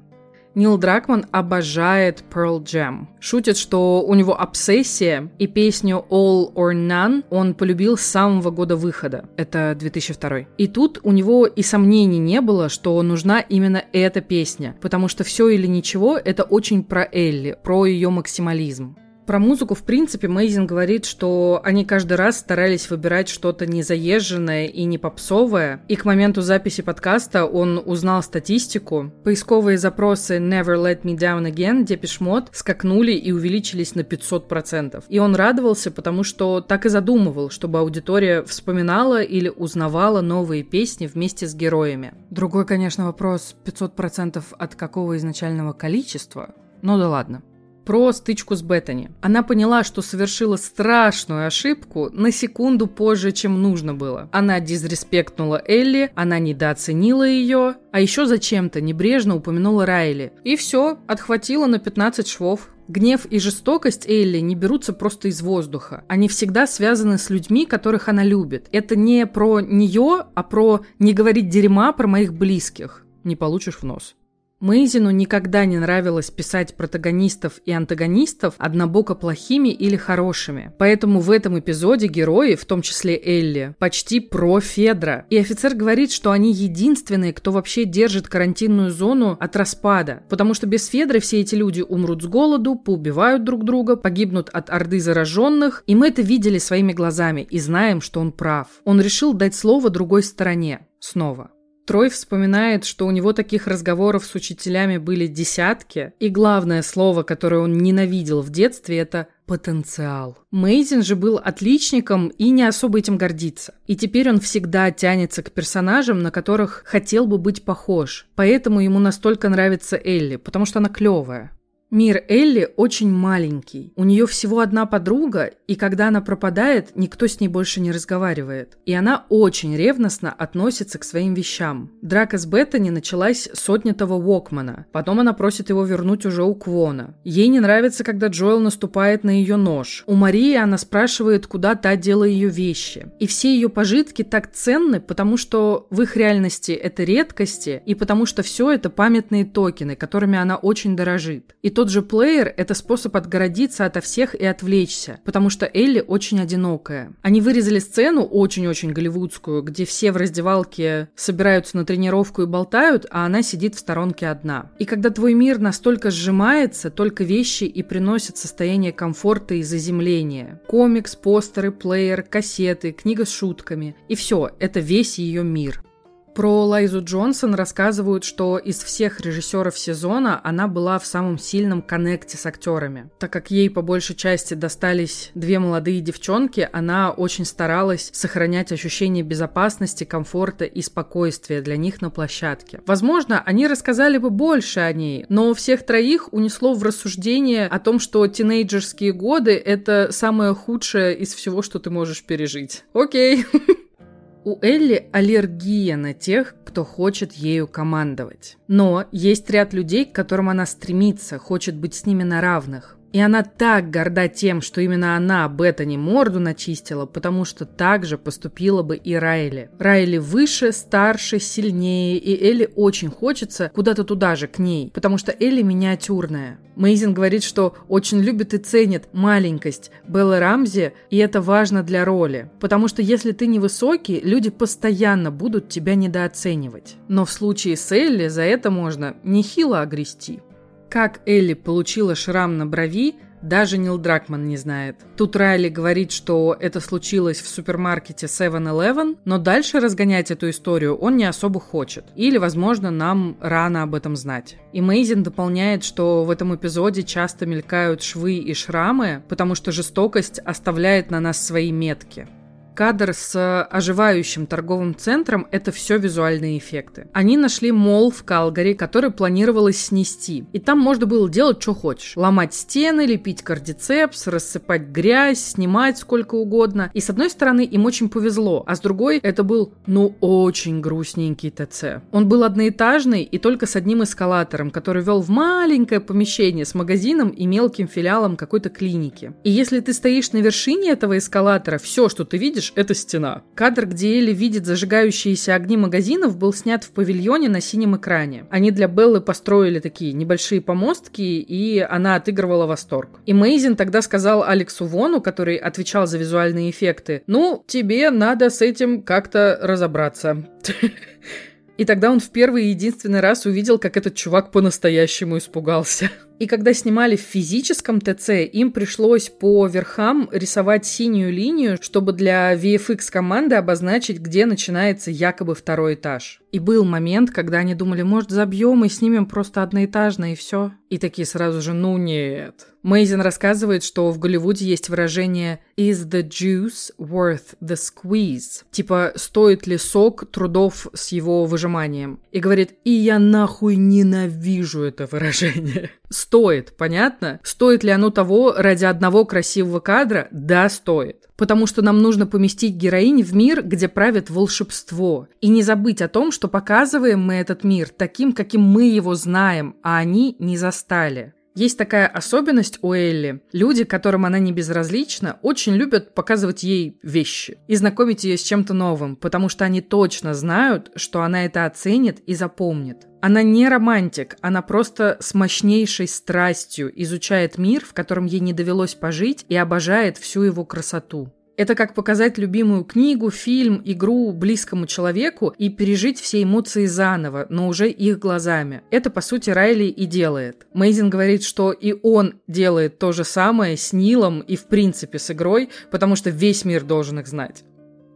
Нил Дракман обожает Pearl Jam. Шутит, что у него обсессия, и песню All or None он полюбил с самого года выхода. Это 2002. И тут у него и сомнений не было, что нужна именно эта песня, потому что все или ничего — это очень про Элли, про ее максимализм. Про музыку, в принципе, Мейзин говорит, что они каждый раз старались выбирать что-то незаезженное и не попсовое. И к моменту записи подкаста он узнал статистику. Поисковые запросы Never Let Me Down Again, Depeche Mode скакнули и увеличились на 500%. И он радовался, потому что так и задумывал, чтобы аудитория вспоминала или узнавала новые песни вместе с героями. Другой, конечно, вопрос, 500% от какого изначального количества? Ну да ладно про стычку с Беттани. Она поняла, что совершила страшную ошибку на секунду позже, чем нужно было. Она дизреспектнула Элли, она недооценила ее, а еще зачем-то небрежно упомянула Райли. И все, отхватила на 15 швов. Гнев и жестокость Элли не берутся просто из воздуха. Они всегда связаны с людьми, которых она любит. Это не про нее, а про не говорить дерьма про моих близких. Не получишь в нос. Мейзину никогда не нравилось писать протагонистов и антагонистов однобоко плохими или хорошими. Поэтому в этом эпизоде герои, в том числе Элли, почти про Федра. И офицер говорит, что они единственные, кто вообще держит карантинную зону от распада. Потому что без Федры все эти люди умрут с голоду, поубивают друг друга, погибнут от орды зараженных. И мы это видели своими глазами и знаем, что он прав. Он решил дать слово другой стороне. Снова. Трой вспоминает, что у него таких разговоров с учителями были десятки, и главное слово, которое он ненавидел в детстве, это потенциал. Мейзин же был отличником и не особо этим гордится. И теперь он всегда тянется к персонажам, на которых хотел бы быть похож. Поэтому ему настолько нравится Элли, потому что она клевая. Мир Элли очень маленький. У нее всего одна подруга, и когда она пропадает, никто с ней больше не разговаривает. И она очень ревностно относится к своим вещам. Драка с Беттани началась с отнятого Уокмана. Потом она просит его вернуть уже у Квона. Ей не нравится, когда Джоэл наступает на ее нож. У Марии она спрашивает, куда та дела ее вещи. И все ее пожитки так ценны, потому что в их реальности это редкости, и потому что все это памятные токены, которыми она очень дорожит. И тот же плеер – это способ отгородиться ото всех и отвлечься, потому что Элли очень одинокая. Они вырезали сцену очень-очень голливудскую, где все в раздевалке собираются на тренировку и болтают, а она сидит в сторонке одна. И когда твой мир настолько сжимается, только вещи и приносят состояние комфорта и заземления. Комикс, постеры, плеер, кассеты, книга с шутками. И все, это весь ее мир. Про Лайзу Джонсон рассказывают, что из всех режиссеров сезона она была в самом сильном коннекте с актерами. Так как ей по большей части достались две молодые девчонки, она очень старалась сохранять ощущение безопасности, комфорта и спокойствия для них на площадке. Возможно, они рассказали бы больше о ней, но всех троих унесло в рассуждение о том, что тинейджерские годы — это самое худшее из всего, что ты можешь пережить. Окей. У Элли аллергия на тех, кто хочет ею командовать. Но есть ряд людей, к которым она стремится, хочет быть с ними на равных. И она так горда тем, что именно она Беттани морду начистила, потому что так же поступила бы и Райли. Райли выше, старше, сильнее, и Элли очень хочется куда-то туда же, к ней, потому что Элли миниатюрная. Мейзин говорит, что очень любит и ценит маленькость Беллы Рамзи, и это важно для роли. Потому что если ты невысокий, люди постоянно будут тебя недооценивать. Но в случае с Элли за это можно нехило огрести. Как Элли получила шрам на брови, даже Нил Дракман не знает. Тут Райли говорит, что это случилось в супермаркете 7-Eleven, но дальше разгонять эту историю он не особо хочет. Или, возможно, нам рано об этом знать. И Мейзин дополняет, что в этом эпизоде часто мелькают швы и шрамы, потому что жестокость оставляет на нас свои метки кадр с оживающим торговым центром – это все визуальные эффекты. Они нашли мол в Калгари, который планировалось снести. И там можно было делать, что хочешь. Ломать стены, лепить кардицепс, рассыпать грязь, снимать сколько угодно. И с одной стороны, им очень повезло, а с другой, это был, ну, очень грустненький ТЦ. Он был одноэтажный и только с одним эскалатором, который вел в маленькое помещение с магазином и мелким филиалом какой-то клиники. И если ты стоишь на вершине этого эскалатора, все, что ты видишь, видишь, это стена. Кадр, где Элли видит зажигающиеся огни магазинов, был снят в павильоне на синем экране. Они для Беллы построили такие небольшие помостки, и она отыгрывала восторг. И Мейзин тогда сказал Алексу Вону, который отвечал за визуальные эффекты, ну, тебе надо с этим как-то разобраться. И тогда он в первый и единственный раз увидел, как этот чувак по-настоящему испугался. И когда снимали в физическом ТЦ, им пришлось по верхам рисовать синюю линию, чтобы для VFX команды обозначить, где начинается якобы второй этаж. И был момент, когда они думали, может, забьем и снимем просто одноэтажно и все. И такие сразу же, ну нет. Мейзин рассказывает, что в Голливуде есть выражение «Is the juice worth the squeeze?» Типа, стоит ли сок трудов с его выжиманием? И говорит, и я нахуй ненавижу это выражение. Стоит, понятно? Стоит ли оно того ради одного красивого кадра? Да, стоит. Потому что нам нужно поместить героинь в мир, где правит волшебство. И не забыть о том, что показываем мы этот мир таким, каким мы его знаем, а они не застали. Есть такая особенность у Элли. Люди, которым она не безразлична, очень любят показывать ей вещи и знакомить ее с чем-то новым, потому что они точно знают, что она это оценит и запомнит. Она не романтик, она просто с мощнейшей страстью изучает мир, в котором ей не довелось пожить, и обожает всю его красоту. Это как показать любимую книгу, фильм, игру близкому человеку и пережить все эмоции заново, но уже их глазами. Это, по сути, Райли и делает. Мейзин говорит, что и он делает то же самое с Нилом и, в принципе, с игрой, потому что весь мир должен их знать.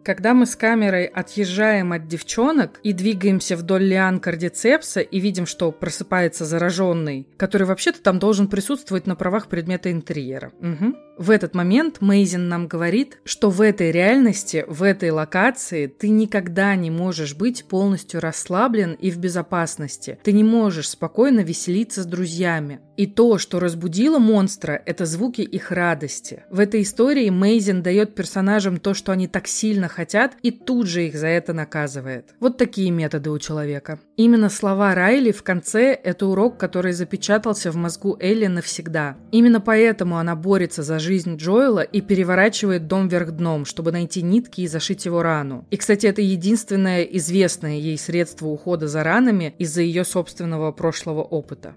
Когда мы с камерой отъезжаем от девчонок и двигаемся вдоль лиан кардицепса и видим, что просыпается зараженный, который вообще-то там должен присутствовать на правах предмета интерьера. Угу. В этот момент Мейзин нам говорит, что в этой реальности, в этой локации ты никогда не можешь быть полностью расслаблен и в безопасности. Ты не можешь спокойно веселиться с друзьями. И то, что разбудило монстра, это звуки их радости. В этой истории Мейзин дает персонажам то, что они так сильно хотят, и тут же их за это наказывает. Вот такие методы у человека. Именно слова Райли в конце – это урок, который запечатался в мозгу Элли навсегда. Именно поэтому она борется за жизнь Джоэла и переворачивает дом вверх дном, чтобы найти нитки и зашить его рану. И, кстати, это единственное известное ей средство ухода за ранами из-за ее собственного прошлого опыта.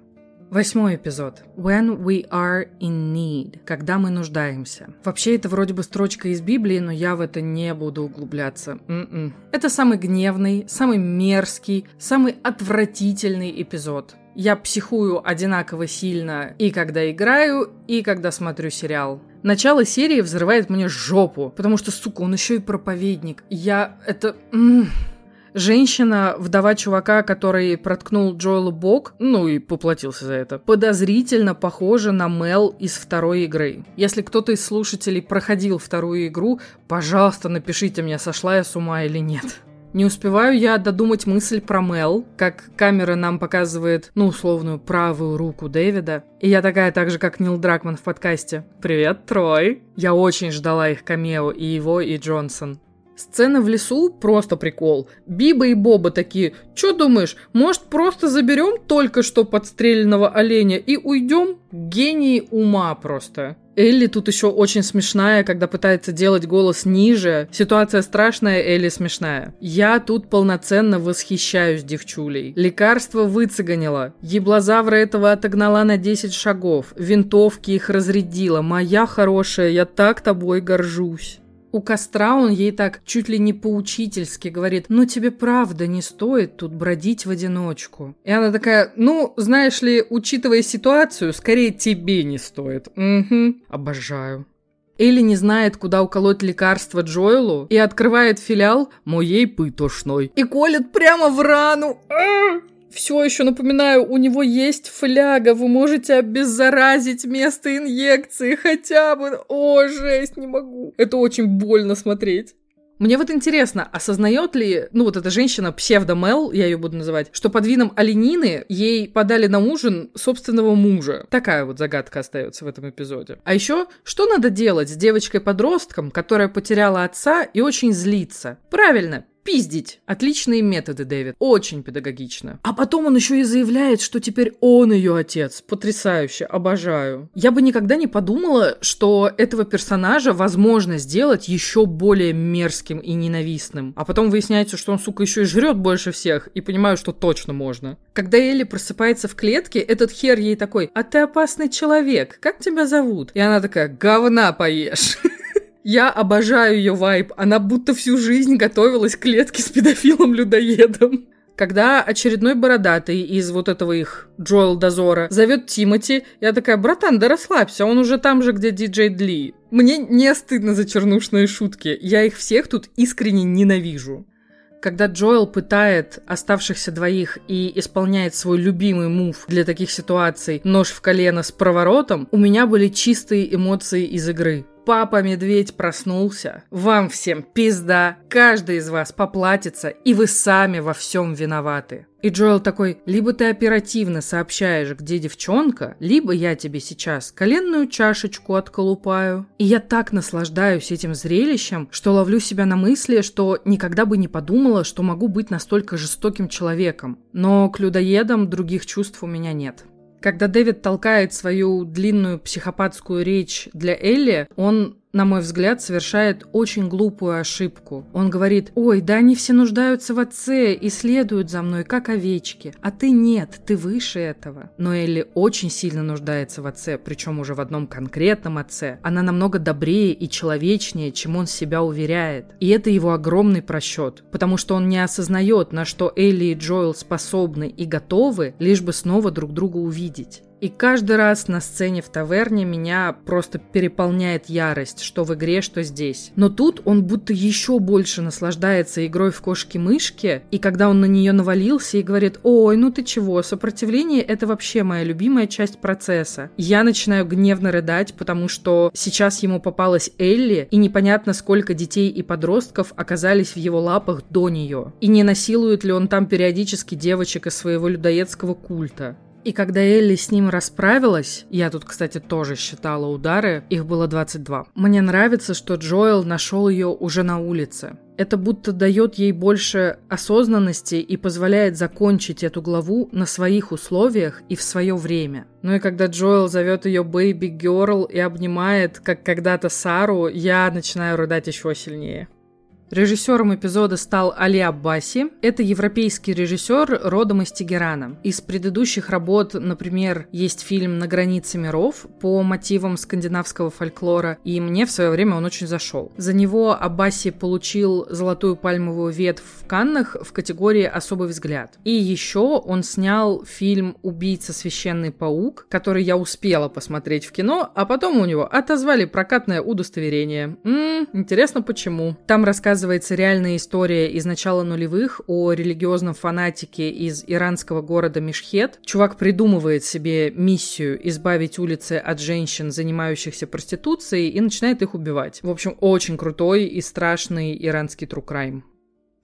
Восьмой эпизод. When we are in need. Когда мы нуждаемся. Вообще, это вроде бы строчка из Библии, но я в это не буду углубляться. М-м. Это самый гневный, самый мерзкий, самый отвратительный эпизод. Я психую одинаково сильно и когда играю, и когда смотрю сериал. Начало серии взрывает мне жопу, потому что, сука, он еще и проповедник. Я... это... М-м. Женщина, вдова чувака, который проткнул Джоэлу бок, ну и поплатился за это, подозрительно похожа на Мел из второй игры. Если кто-то из слушателей проходил вторую игру, пожалуйста, напишите мне, сошла я с ума или нет. Не успеваю я додумать мысль про Мел, как камера нам показывает, ну, условную правую руку Дэвида. И я такая так же, как Нил Дракман в подкасте. «Привет, Трой!» Я очень ждала их камео, и его, и Джонсон. Сцена в лесу – просто прикол. Биба и Боба такие, что думаешь, может просто заберем только что подстреленного оленя и уйдем? Гении ума просто. Элли тут еще очень смешная, когда пытается делать голос ниже. Ситуация страшная, Элли смешная. Я тут полноценно восхищаюсь девчулей. Лекарство выцеганила. Еблозавра этого отогнала на 10 шагов. Винтовки их разрядила. Моя хорошая, я так тобой горжусь. У костра он ей так чуть ли не поучительски говорит, ну тебе правда не стоит тут бродить в одиночку. И она такая, ну, знаешь ли, учитывая ситуацию, скорее тебе не стоит. Угу, обожаю. Элли не знает, куда уколоть лекарство Джоэлу и открывает филиал моей пытошной. И колет прямо в рану. А-а-а! Все еще напоминаю, у него есть фляга, вы можете обеззаразить место инъекции хотя бы. О, жесть, не могу. Это очень больно смотреть. Мне вот интересно, осознает ли, ну вот эта женщина, псевдо-Мел, я ее буду называть, что под видом оленины ей подали на ужин собственного мужа? Такая вот загадка остается в этом эпизоде. А еще, что надо делать с девочкой-подростком, которая потеряла отца и очень злится? Правильно, пиздить. Отличные методы, Дэвид. Очень педагогично. А потом он еще и заявляет, что теперь он ее отец. Потрясающе. Обожаю. Я бы никогда не подумала, что этого персонажа возможно сделать еще более мерзким и ненавистным. А потом выясняется, что он, сука, еще и жрет больше всех. И понимаю, что точно можно. Когда Элли просыпается в клетке, этот хер ей такой, а ты опасный человек, как тебя зовут? И она такая, говна поешь. Я обожаю ее вайб. Она будто всю жизнь готовилась к клетке с педофилом-людоедом. Когда очередной бородатый из вот этого их Джоэл Дозора зовет Тимати, я такая, братан, да расслабься, он уже там же, где диджей Дли. Мне не стыдно за чернушные шутки, я их всех тут искренне ненавижу. Когда Джоэл пытает оставшихся двоих и исполняет свой любимый мув для таких ситуаций нож в колено с проворотом, у меня были чистые эмоции из игры. Папа-медведь проснулся. Вам всем пизда. Каждый из вас поплатится, и вы сами во всем виноваты. И Джоэл такой, либо ты оперативно сообщаешь, где девчонка, либо я тебе сейчас коленную чашечку отколупаю. И я так наслаждаюсь этим зрелищем, что ловлю себя на мысли, что никогда бы не подумала, что могу быть настолько жестоким человеком. Но к людоедам других чувств у меня нет. Когда Дэвид толкает свою длинную психопатскую речь для Элли, он на мой взгляд, совершает очень глупую ошибку. Он говорит, ой, да они все нуждаются в отце и следуют за мной, как овечки. А ты нет, ты выше этого. Но Элли очень сильно нуждается в отце, причем уже в одном конкретном отце. Она намного добрее и человечнее, чем он себя уверяет. И это его огромный просчет, потому что он не осознает, на что Элли и Джоэл способны и готовы, лишь бы снова друг друга увидеть. И каждый раз на сцене в таверне меня просто переполняет ярость, что в игре, что здесь. Но тут он будто еще больше наслаждается игрой в кошки-мышки, и когда он на нее навалился и говорит, ой, ну ты чего, сопротивление это вообще моя любимая часть процесса. Я начинаю гневно рыдать, потому что сейчас ему попалась Элли, и непонятно, сколько детей и подростков оказались в его лапах до нее. И не насилует ли он там периодически девочек из своего людоедского культа. И когда Элли с ним расправилась, я тут, кстати, тоже считала удары, их было 22. Мне нравится, что Джоэл нашел ее уже на улице. Это будто дает ей больше осознанности и позволяет закончить эту главу на своих условиях и в свое время. Ну и когда Джоэл зовет ее Baby Girl и обнимает, как когда-то Сару, я начинаю рыдать еще сильнее. Режиссером эпизода стал Али Аббаси. Это европейский режиссер родом из Тегерана. Из предыдущих работ, например, есть фильм «На границе миров» по мотивам скандинавского фольклора, и мне в свое время он очень зашел. За него Аббаси получил золотую пальмовую ветвь в Каннах в категории «Особый взгляд». И еще он снял фильм «Убийца священный паук», который я успела посмотреть в кино, а потом у него отозвали прокатное удостоверение. Ммм, интересно почему. Там рассказывается рассказывается реальная история из начала нулевых о религиозном фанатике из иранского города Мишхет. Чувак придумывает себе миссию избавить улицы от женщин, занимающихся проституцией, и начинает их убивать. В общем, очень крутой и страшный иранский true crime.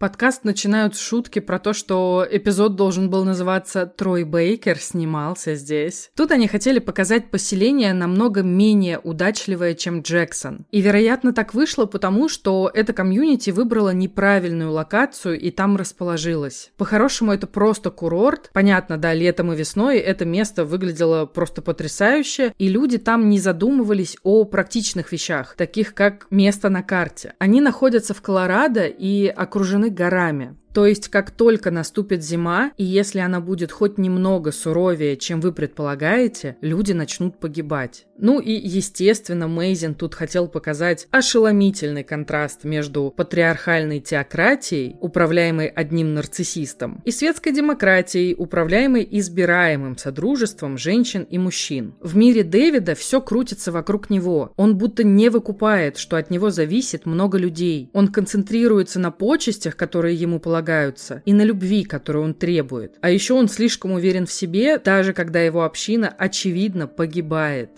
Подкаст начинают с шутки про то, что эпизод должен был называться «Трой Бейкер снимался здесь». Тут они хотели показать поселение намного менее удачливое, чем Джексон. И, вероятно, так вышло потому, что эта комьюнити выбрала неправильную локацию и там расположилась. По-хорошему, это просто курорт. Понятно, да, летом и весной это место выглядело просто потрясающе, и люди там не задумывались о практичных вещах, таких как место на карте. Они находятся в Колорадо и окружены горами. То есть, как только наступит зима, и если она будет хоть немного суровее, чем вы предполагаете, люди начнут погибать. Ну и, естественно, Мейзин тут хотел показать ошеломительный контраст между патриархальной теократией, управляемой одним нарциссистом, и светской демократией, управляемой избираемым содружеством женщин и мужчин. В мире Дэвида все крутится вокруг него. Он будто не выкупает, что от него зависит много людей. Он концентрируется на почестях, которые ему полагаются, полагаются, и на любви, которую он требует. А еще он слишком уверен в себе, даже когда его община, очевидно, погибает.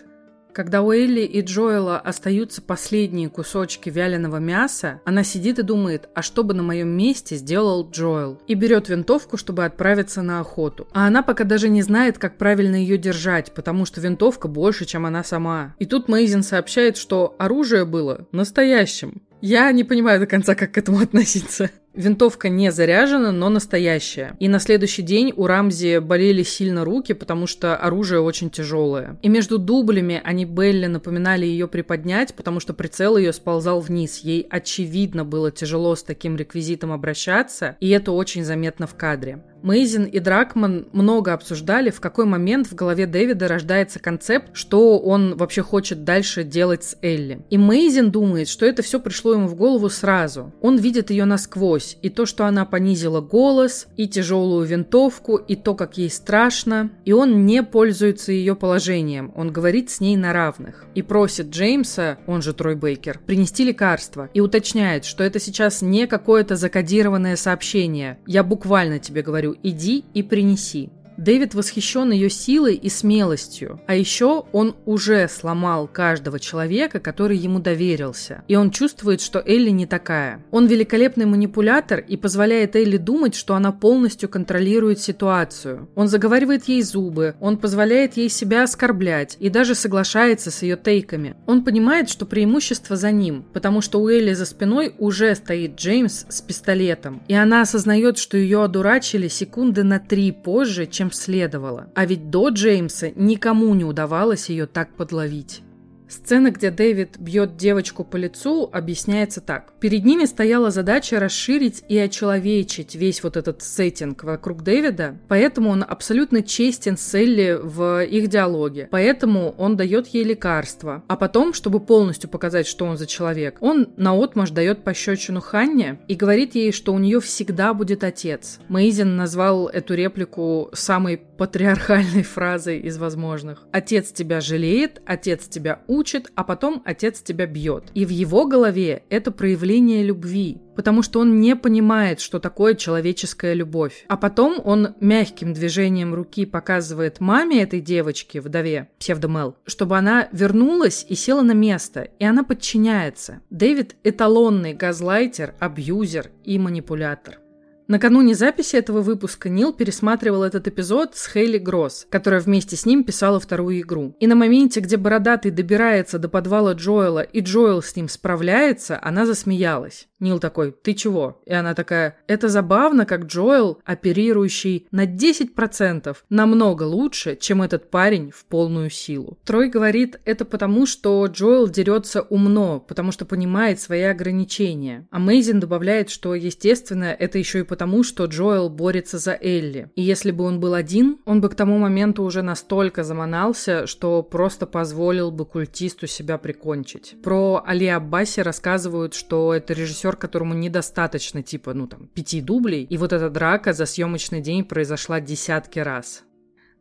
Когда у Элли и Джоэла остаются последние кусочки вяленого мяса, она сидит и думает, а что бы на моем месте сделал Джоэл? И берет винтовку, чтобы отправиться на охоту. А она пока даже не знает, как правильно ее держать, потому что винтовка больше, чем она сама. И тут Мейзин сообщает, что оружие было настоящим. Я не понимаю до конца, как к этому относиться. Винтовка не заряжена, но настоящая. И на следующий день у Рамзи болели сильно руки, потому что оружие очень тяжелое. И между дублями они Белли напоминали ее приподнять, потому что прицел ее сползал вниз. Ей очевидно было тяжело с таким реквизитом обращаться, и это очень заметно в кадре. Мейзин и Дракман много обсуждали, в какой момент в голове Дэвида рождается концепт, что он вообще хочет дальше делать с Элли. И Мейзин думает, что это все пришло ему в голову сразу. Он видит ее насквозь, и то, что она понизила голос, и тяжелую винтовку, и то, как ей страшно. И он не пользуется ее положением, он говорит с ней на равных. И просит Джеймса, он же Трой Бейкер, принести лекарство. И уточняет, что это сейчас не какое-то закодированное сообщение. Я буквально тебе говорю, иди и принеси. Дэвид восхищен ее силой и смелостью, а еще он уже сломал каждого человека, который ему доверился, и он чувствует, что Элли не такая. Он великолепный манипулятор и позволяет Элли думать, что она полностью контролирует ситуацию. Он заговаривает ей зубы, он позволяет ей себя оскорблять и даже соглашается с ее тейками. Он понимает, что преимущество за ним, потому что у Элли за спиной уже стоит Джеймс с пистолетом, и она осознает, что ее одурачили секунды на три позже, чем чем следовало. А ведь до Джеймса никому не удавалось ее так подловить. Сцена, где Дэвид бьет девочку по лицу, объясняется так. Перед ними стояла задача расширить и очеловечить весь вот этот сеттинг вокруг Дэвида, поэтому он абсолютно честен с Элли в их диалоге, поэтому он дает ей лекарства. А потом, чтобы полностью показать, что он за человек, он наотмашь дает пощечину Ханне и говорит ей, что у нее всегда будет отец. Мейзин назвал эту реплику самой патриархальной фразой из возможных. Отец тебя жалеет, отец тебя учит, а потом отец тебя бьет. И в его голове это проявление любви, потому что он не понимает, что такое человеческая любовь. А потом он мягким движением руки показывает маме этой девочки, вдове, псевдомел, чтобы она вернулась и села на место, и она подчиняется. Дэвид – эталонный газлайтер, абьюзер и манипулятор. Накануне записи этого выпуска Нил пересматривал этот эпизод с Хейли Гросс, которая вместе с ним писала вторую игру. И на моменте, где Бородатый добирается до подвала Джоэла и Джоэл с ним справляется, она засмеялась. Нил такой, ты чего? И она такая, это забавно, как Джоэл, оперирующий на 10%, намного лучше, чем этот парень в полную силу. Трой говорит, это потому, что Джоэл дерется умно, потому что понимает свои ограничения. А Мейзин добавляет, что, естественно, это еще и потому, что Джоэл борется за Элли. И если бы он был один, он бы к тому моменту уже настолько заманался, что просто позволил бы культисту себя прикончить. Про Али Аббаси рассказывают, что это режиссер которому недостаточно, типа, ну там, пяти дублей, и вот эта драка за съемочный день произошла десятки раз.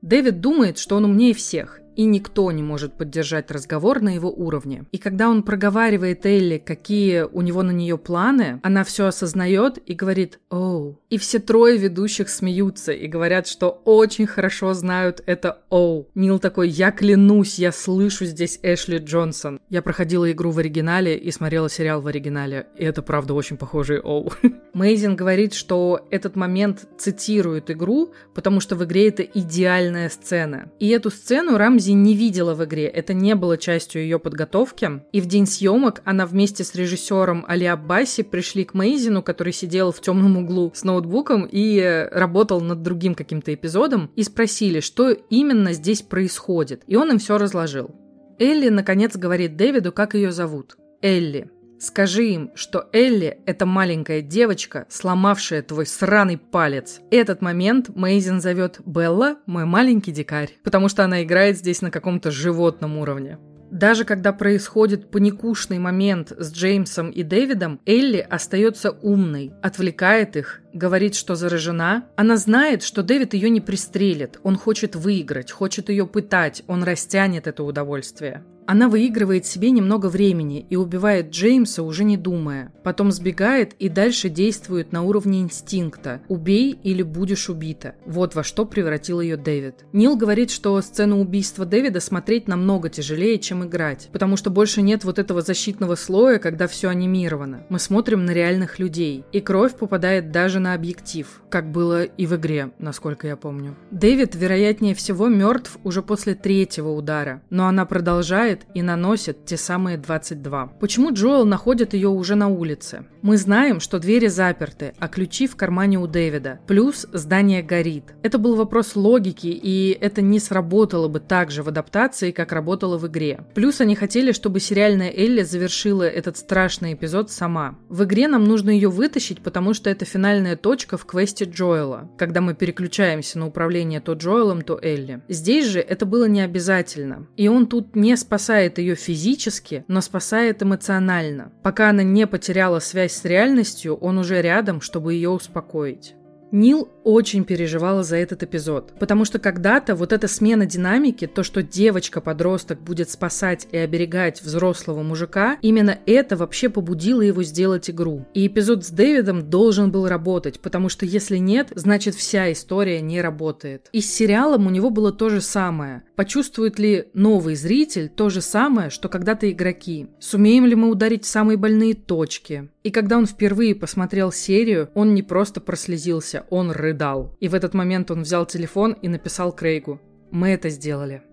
Дэвид думает, что он умнее всех, и никто не может поддержать разговор на его уровне. И когда он проговаривает Элли, какие у него на нее планы, она все осознает и говорит «Оу». И все трое ведущих смеются и говорят, что очень хорошо знают это «Оу». Нил такой «Я клянусь, я слышу здесь Эшли Джонсон». Я проходила игру в оригинале и смотрела сериал в оригинале, и это правда очень похожий «Оу». Мейзин говорит, что этот момент цитирует игру, потому что в игре это идеальная сцена. И эту сцену Рамзи Рамзи не видела в игре, это не было частью ее подготовки. И в день съемок она вместе с режиссером Али Аббаси пришли к Мейзину, который сидел в темном углу с ноутбуком и работал над другим каким-то эпизодом, и спросили, что именно здесь происходит. И он им все разложил. Элли, наконец, говорит Дэвиду, как ее зовут. Элли. Скажи им, что Элли – это маленькая девочка, сломавшая твой сраный палец. Этот момент Мейзин зовет Белла – мой маленький дикарь, потому что она играет здесь на каком-то животном уровне. Даже когда происходит паникушный момент с Джеймсом и Дэвидом, Элли остается умной, отвлекает их, говорит, что заражена. Она знает, что Дэвид ее не пристрелит, он хочет выиграть, хочет ее пытать, он растянет это удовольствие. Она выигрывает себе немного времени и убивает Джеймса, уже не думая. Потом сбегает и дальше действует на уровне инстинкта. «Убей или будешь убита». Вот во что превратил ее Дэвид. Нил говорит, что сцену убийства Дэвида смотреть намного тяжелее, чем играть, потому что больше нет вот этого защитного слоя, когда все анимировано. Мы смотрим на реальных людей, и кровь попадает даже на объектив, как было и в игре, насколько я помню. Дэвид, вероятнее всего, мертв уже после третьего удара, но она продолжает убивает и наносит те самые 22. Почему Джоэл находит ее уже на улице? Мы знаем, что двери заперты, а ключи в кармане у Дэвида. Плюс здание горит. Это был вопрос логики, и это не сработало бы так же в адаптации, как работало в игре. Плюс они хотели, чтобы сериальная Элли завершила этот страшный эпизод сама. В игре нам нужно ее вытащить, потому что это финальная точка в квесте Джоэла, когда мы переключаемся на управление то Джоэлом, то Элли. Здесь же это было не обязательно. И он тут не спасает спасает ее физически, но спасает эмоционально. Пока она не потеряла связь с реальностью, он уже рядом, чтобы ее успокоить. Нил очень переживала за этот эпизод, потому что когда-то вот эта смена динамики, то, что девочка-подросток будет спасать и оберегать взрослого мужика, именно это вообще побудило его сделать игру. И эпизод с Дэвидом должен был работать, потому что если нет, значит вся история не работает. И с сериалом у него было то же самое. Почувствует ли новый зритель то же самое, что когда-то игроки? Сумеем ли мы ударить самые больные точки? И когда он впервые посмотрел серию, он не просто прослезился, он рыдал. И в этот момент он взял телефон и написал Крейгу. «Мы это сделали».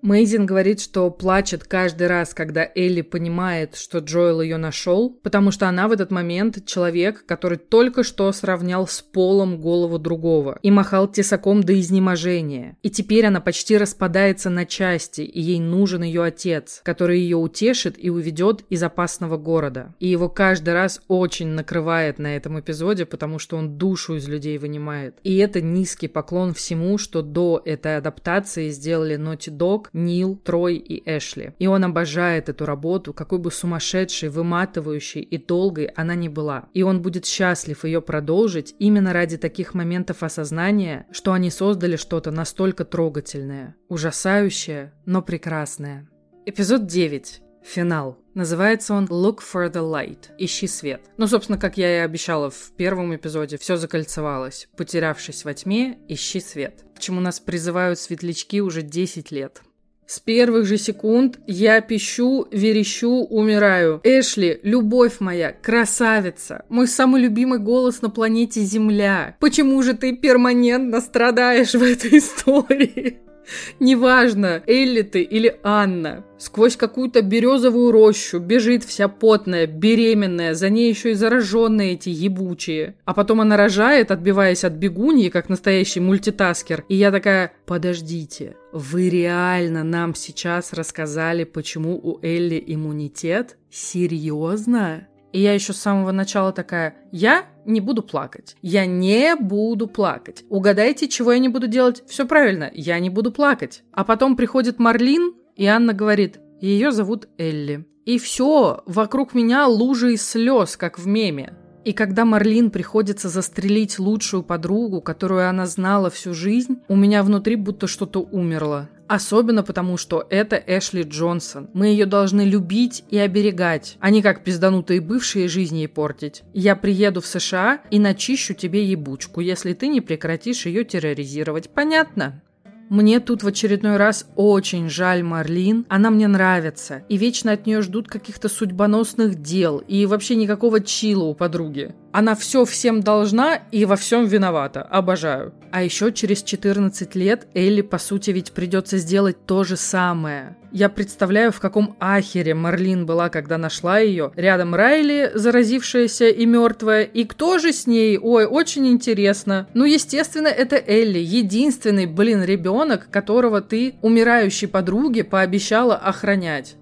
Мейзин говорит, что плачет каждый раз, когда Элли понимает, что Джоэл ее нашел, потому что она в этот момент человек, который только что сравнял с полом голову другого и махал тесаком до изнеможения. И теперь она почти распадается на части, и ей нужен ее отец, который ее утешит и уведет из опасного города. И его каждый раз очень накрывает на этом эпизоде, потому что он душу из людей вынимает. И это низкий поклон всему, что до этой адаптации сделали Naughty Dog, Нил, Трой и Эшли. И он обожает эту работу, какой бы сумасшедшей, выматывающей и долгой она ни была. И он будет счастлив ее продолжить именно ради таких моментов осознания, что они создали что-то настолько трогательное, ужасающее, но прекрасное. Эпизод 9. Финал. Называется он Look for the Light. Ищи свет. Ну, собственно, как я и обещала в первом эпизоде, все закольцевалось. Потерявшись во тьме, ищи свет. К чему нас призывают светлячки уже 10 лет. С первых же секунд я пищу, верещу, умираю. Эшли, любовь моя, красавица, мой самый любимый голос на планете Земля. Почему же ты перманентно страдаешь в этой истории? Неважно, Элли ты или Анна. Сквозь какую-то березовую рощу бежит вся потная, беременная, за ней еще и зараженные эти ебучие. А потом она рожает, отбиваясь от бегуньи, как настоящий мультитаскер. И я такая, подождите, вы реально нам сейчас рассказали, почему у Элли иммунитет? Серьезно? И я еще с самого начала такая, я не буду плакать. Я не буду плакать. Угадайте, чего я не буду делать? Все правильно, я не буду плакать. А потом приходит Марлин, и Анна говорит, ее зовут Элли. И все, вокруг меня лужи из слез, как в меме. И когда Марлин приходится застрелить лучшую подругу, которую она знала всю жизнь, у меня внутри будто что-то умерло. Особенно потому, что это Эшли Джонсон. Мы ее должны любить и оберегать, а не как пизданутые бывшие жизни ей портить. Я приеду в США и начищу тебе ебучку, если ты не прекратишь ее терроризировать. Понятно? Мне тут в очередной раз очень жаль Марлин, она мне нравится, и вечно от нее ждут каких-то судьбоносных дел, и вообще никакого чила у подруги. Она все всем должна и во всем виновата. Обожаю. А еще через 14 лет Элли, по сути, ведь придется сделать то же самое. Я представляю, в каком ахере Марлин была, когда нашла ее. Рядом Райли, заразившаяся и мертвая. И кто же с ней? Ой, очень интересно. Ну, естественно, это Элли. Единственный, блин, ребенок, которого ты умирающей подруге пообещала охранять.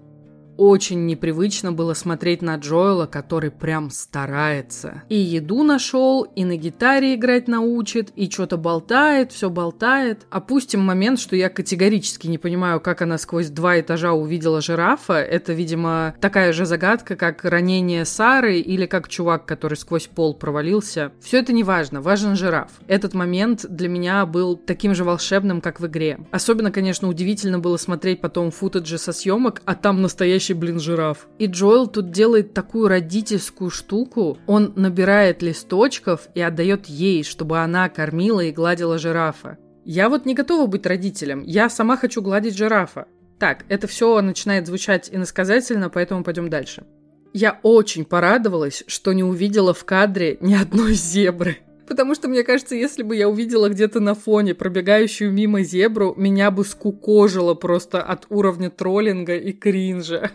Очень непривычно было смотреть на Джоэла, который прям старается. И еду нашел, и на гитаре играть научит, и что-то болтает, все болтает. Опустим момент, что я категорически не понимаю, как она сквозь два этажа увидела жирафа. Это, видимо, такая же загадка, как ранение Сары или как чувак, который сквозь пол провалился. Все это не важно, важен жираф. Этот момент для меня был таким же волшебным, как в игре. Особенно, конечно, удивительно было смотреть потом футажи со съемок, а там настоящий настоящий, блин, жираф. И Джоэл тут делает такую родительскую штуку. Он набирает листочков и отдает ей, чтобы она кормила и гладила жирафа. Я вот не готова быть родителем. Я сама хочу гладить жирафа. Так, это все начинает звучать иносказательно, поэтому пойдем дальше. Я очень порадовалась, что не увидела в кадре ни одной зебры. Потому что, мне кажется, если бы я увидела где-то на фоне пробегающую мимо зебру, меня бы скукожило просто от уровня троллинга и кринжа.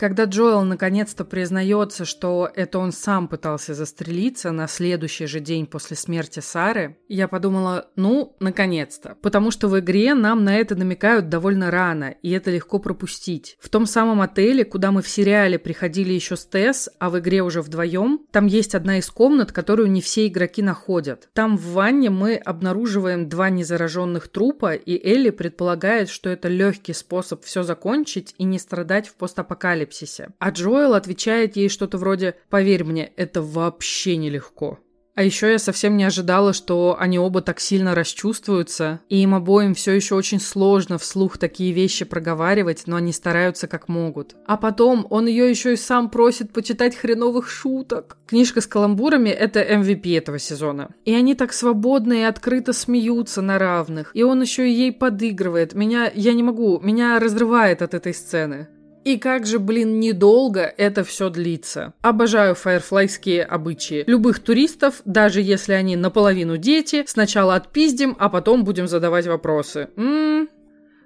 Когда Джоэл наконец-то признается, что это он сам пытался застрелиться на следующий же день после смерти Сары, я подумала, ну, наконец-то. Потому что в игре нам на это намекают довольно рано, и это легко пропустить. В том самом отеле, куда мы в сериале приходили еще с Тесс, а в игре уже вдвоем, там есть одна из комнат, которую не все игроки находят. Там в ванне мы обнаруживаем два незараженных трупа, и Элли предполагает, что это легкий способ все закончить и не страдать в постапокалипсисе апокалипсисе. А Джоэл отвечает ей что-то вроде «Поверь мне, это вообще нелегко». А еще я совсем не ожидала, что они оба так сильно расчувствуются, и им обоим все еще очень сложно вслух такие вещи проговаривать, но они стараются как могут. А потом он ее еще и сам просит почитать хреновых шуток. Книжка с каламбурами — это MVP этого сезона. И они так свободно и открыто смеются на равных. И он еще и ей подыгрывает. Меня... Я не могу. Меня разрывает от этой сцены. И как же, блин, недолго это все длится. Обожаю фаерфлайские обычаи. Любых туристов, даже если они наполовину дети, сначала отпиздим, а потом будем задавать вопросы. Ммм,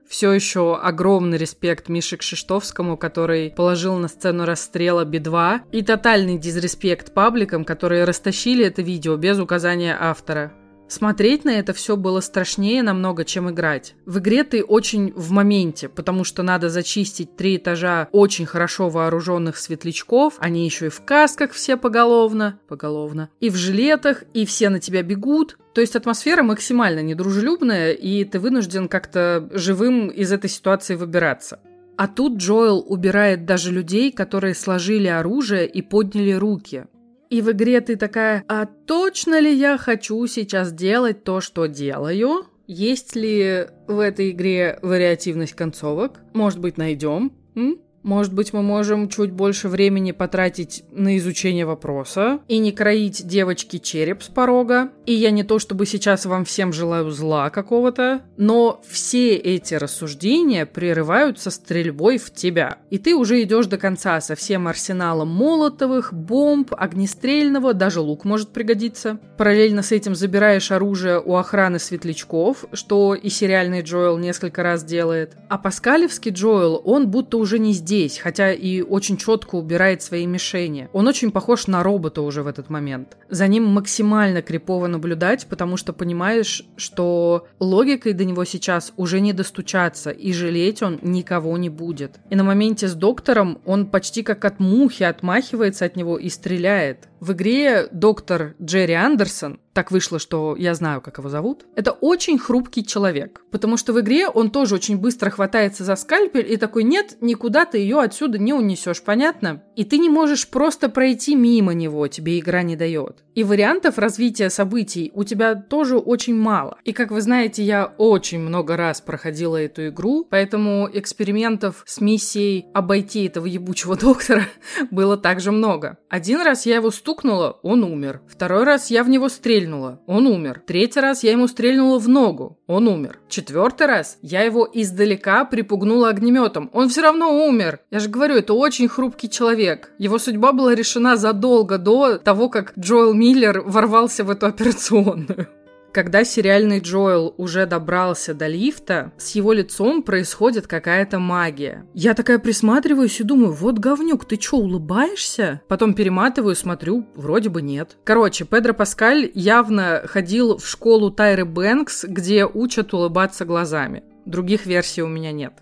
все еще огромный респект Мише Кшиштовскому, который положил на сцену расстрела Би-2, и тотальный дизреспект пабликам, которые растащили это видео без указания автора. Смотреть на это все было страшнее намного, чем играть. В игре ты очень в моменте, потому что надо зачистить три этажа очень хорошо вооруженных светлячков, они еще и в касках все поголовно, поголовно, и в жилетах, и все на тебя бегут, То есть атмосфера максимально недружелюбная, и ты вынужден как-то живым из этой ситуации выбираться. А тут Джоэл убирает даже людей, которые сложили оружие и подняли руки. И в игре ты такая, а точно ли я хочу сейчас делать то, что делаю? Есть ли в этой игре вариативность концовок? Может быть, найдем? М? Может быть, мы можем чуть больше времени потратить на изучение вопроса и не кроить девочке череп с порога. И я не то чтобы сейчас вам всем желаю зла какого-то, но все эти рассуждения прерываются стрельбой в тебя. И ты уже идешь до конца со всем арсеналом молотовых, бомб, огнестрельного, даже лук может пригодиться. Параллельно с этим забираешь оружие у охраны светлячков, что и сериальный Джоэл несколько раз делает. А паскалевский Джоэл, он будто уже не здесь здесь, хотя и очень четко убирает свои мишени. Он очень похож на робота уже в этот момент. За ним максимально крипово наблюдать, потому что понимаешь, что логикой до него сейчас уже не достучаться, и жалеть он никого не будет. И на моменте с доктором он почти как от мухи отмахивается от него и стреляет. В игре доктор Джерри Андерсон, так вышло, что я знаю, как его зовут, это очень хрупкий человек. Потому что в игре он тоже очень быстро хватается за скальпель и такой, нет, никуда ты ее отсюда не унесешь, понятно? И ты не можешь просто пройти мимо него, тебе игра не дает. И вариантов развития событий у тебя тоже очень мало. И как вы знаете, я очень много раз проходила эту игру, поэтому экспериментов с миссией обойти этого ебучего доктора было также много. Один раз я его стукнула он умер. Второй раз я в него стрельнула, он умер. Третий раз я ему стрельнула в ногу, он умер. Четвертый раз я его издалека припугнула огнеметом, он все равно умер. Я же говорю, это очень хрупкий человек. Его судьба была решена задолго до того, как Джоэл Миллер ворвался в эту операционную. Когда сериальный Джоэл уже добрался до лифта, с его лицом происходит какая-то магия. Я такая присматриваюсь и думаю, вот говнюк, ты чё, улыбаешься? Потом перематываю, смотрю, вроде бы нет. Короче, Педро Паскаль явно ходил в школу Тайры Бэнкс, где учат улыбаться глазами. Других версий у меня нет.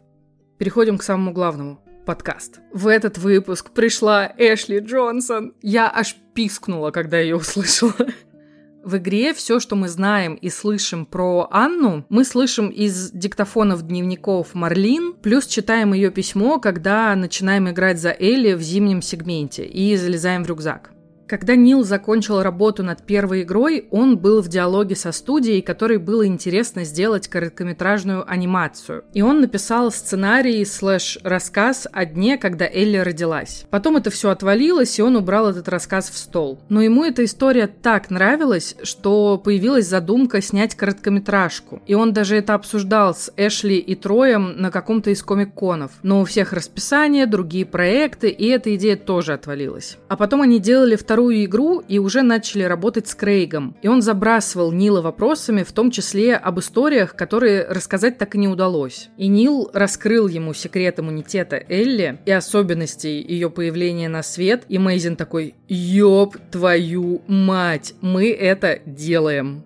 Переходим к самому главному подкаст. В этот выпуск пришла Эшли Джонсон. Я аж пискнула, когда ее услышала. В игре все, что мы знаем и слышим про Анну, мы слышим из диктофонов дневников Марлин, плюс читаем ее письмо, когда начинаем играть за Элли в зимнем сегменте и залезаем в рюкзак. Когда Нил закончил работу над первой игрой, он был в диалоге со студией, которой было интересно сделать короткометражную анимацию. И он написал сценарий слэш рассказ о дне, когда Элли родилась. Потом это все отвалилось, и он убрал этот рассказ в стол. Но ему эта история так нравилась, что появилась задумка снять короткометражку. И он даже это обсуждал с Эшли и Троем на каком-то из комик-конов. Но у всех расписание, другие проекты, и эта идея тоже отвалилась. А потом они делали вторую вторую игру и уже начали работать с Крейгом. И он забрасывал Нила вопросами, в том числе об историях, которые рассказать так и не удалось. И Нил раскрыл ему секрет иммунитета Элли и особенностей ее появления на свет. И Мейзин такой, ёб твою мать, мы это делаем.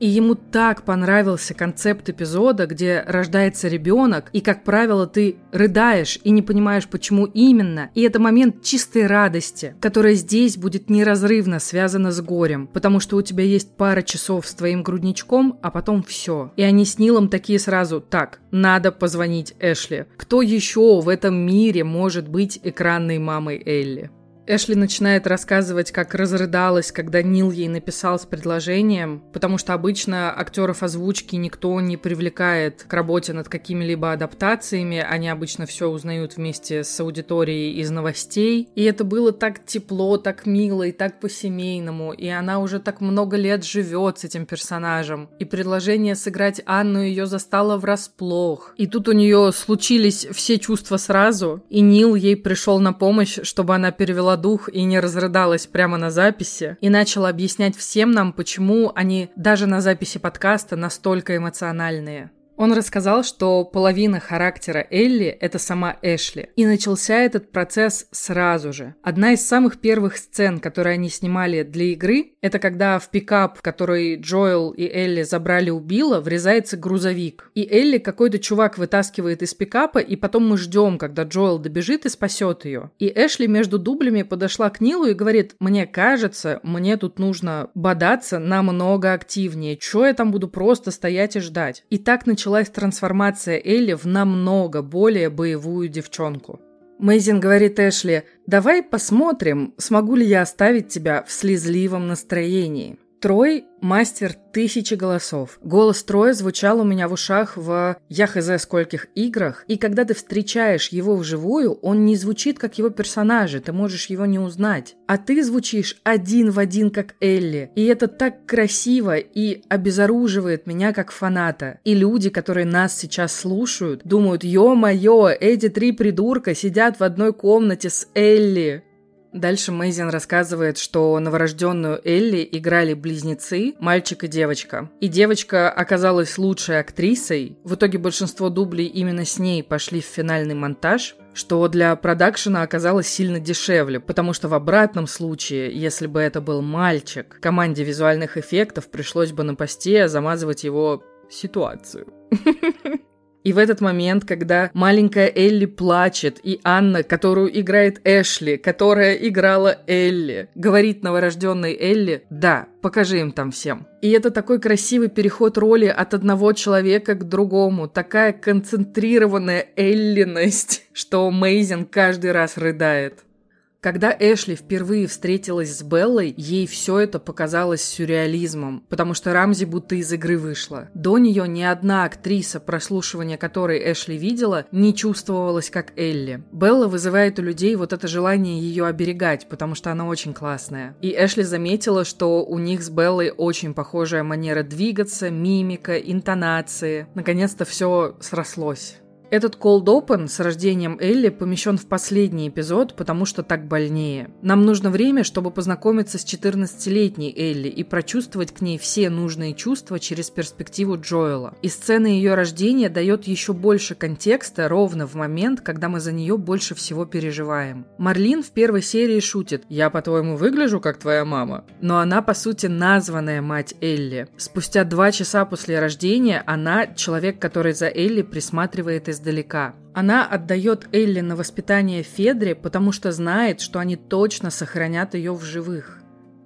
И ему так понравился концепт эпизода, где рождается ребенок, и, как правило, ты рыдаешь и не понимаешь, почему именно. И это момент чистой радости, которая здесь будет неразрывно связана с горем, потому что у тебя есть пара часов с твоим грудничком, а потом все. И они с Нилом такие сразу, так, надо позвонить Эшли. Кто еще в этом мире может быть экранной мамой Элли? Эшли начинает рассказывать, как разрыдалась, когда Нил ей написал с предложением, потому что обычно актеров озвучки никто не привлекает к работе над какими-либо адаптациями, они обычно все узнают вместе с аудиторией из новостей. И это было так тепло, так мило и так по-семейному, и она уже так много лет живет с этим персонажем. И предложение сыграть Анну ее застало врасплох. И тут у нее случились все чувства сразу, и Нил ей пришел на помощь, чтобы она перевела дух и не разрыдалась прямо на записи, и начала объяснять всем нам, почему они даже на записи подкаста настолько эмоциональные. Он рассказал, что половина характера Элли – это сама Эшли. И начался этот процесс сразу же. Одна из самых первых сцен, которые они снимали для игры, это когда в пикап, который Джоэл и Элли забрали у Билла, врезается грузовик. И Элли какой-то чувак вытаскивает из пикапа, и потом мы ждем, когда Джоэл добежит и спасет ее. И Эшли между дублями подошла к Нилу и говорит, мне кажется, мне тут нужно бодаться намного активнее. Чё я там буду просто стоять и ждать? И так началось началась трансформация Элли в намного более боевую девчонку. Мэйзин говорит Эшли, «Давай посмотрим, смогу ли я оставить тебя в слезливом настроении». Трой – мастер тысячи голосов. Голос Троя звучал у меня в ушах в я хз скольких играх, и когда ты встречаешь его вживую, он не звучит как его персонажи, ты можешь его не узнать. А ты звучишь один в один как Элли, и это так красиво и обезоруживает меня как фаната. И люди, которые нас сейчас слушают, думают, ё-моё, эти три придурка сидят в одной комнате с Элли. Дальше Мэйзин рассказывает, что новорожденную Элли играли близнецы, мальчик и девочка. И девочка оказалась лучшей актрисой. В итоге большинство дублей именно с ней пошли в финальный монтаж, что для продакшена оказалось сильно дешевле, потому что в обратном случае, если бы это был мальчик, команде визуальных эффектов пришлось бы на посте замазывать его ситуацию. И в этот момент, когда маленькая Элли плачет, и Анна, которую играет Эшли, которая играла Элли, говорит новорожденной Элли, да, покажи им там всем. И это такой красивый переход роли от одного человека к другому, такая концентрированная Эллиность, что Мейзин каждый раз рыдает. Когда Эшли впервые встретилась с Беллой, ей все это показалось сюрреализмом, потому что Рамзи будто из игры вышла. До нее ни одна актриса, прослушивания которой Эшли видела, не чувствовалась как Элли. Белла вызывает у людей вот это желание ее оберегать, потому что она очень классная. И Эшли заметила, что у них с Беллой очень похожая манера двигаться, мимика, интонации. Наконец-то все срослось. Этот cold open с рождением Элли помещен в последний эпизод, потому что так больнее. Нам нужно время, чтобы познакомиться с 14-летней Элли и прочувствовать к ней все нужные чувства через перспективу Джоэла. И сцена ее рождения дает еще больше контекста ровно в момент, когда мы за нее больше всего переживаем. Марлин в первой серии шутит «Я, по-твоему, выгляжу как твоя мама?» Но она, по сути, названная мать Элли. Спустя два часа после рождения она человек, который за Элли присматривает из издалека. Она отдает Элли на воспитание Федре, потому что знает, что они точно сохранят ее в живых.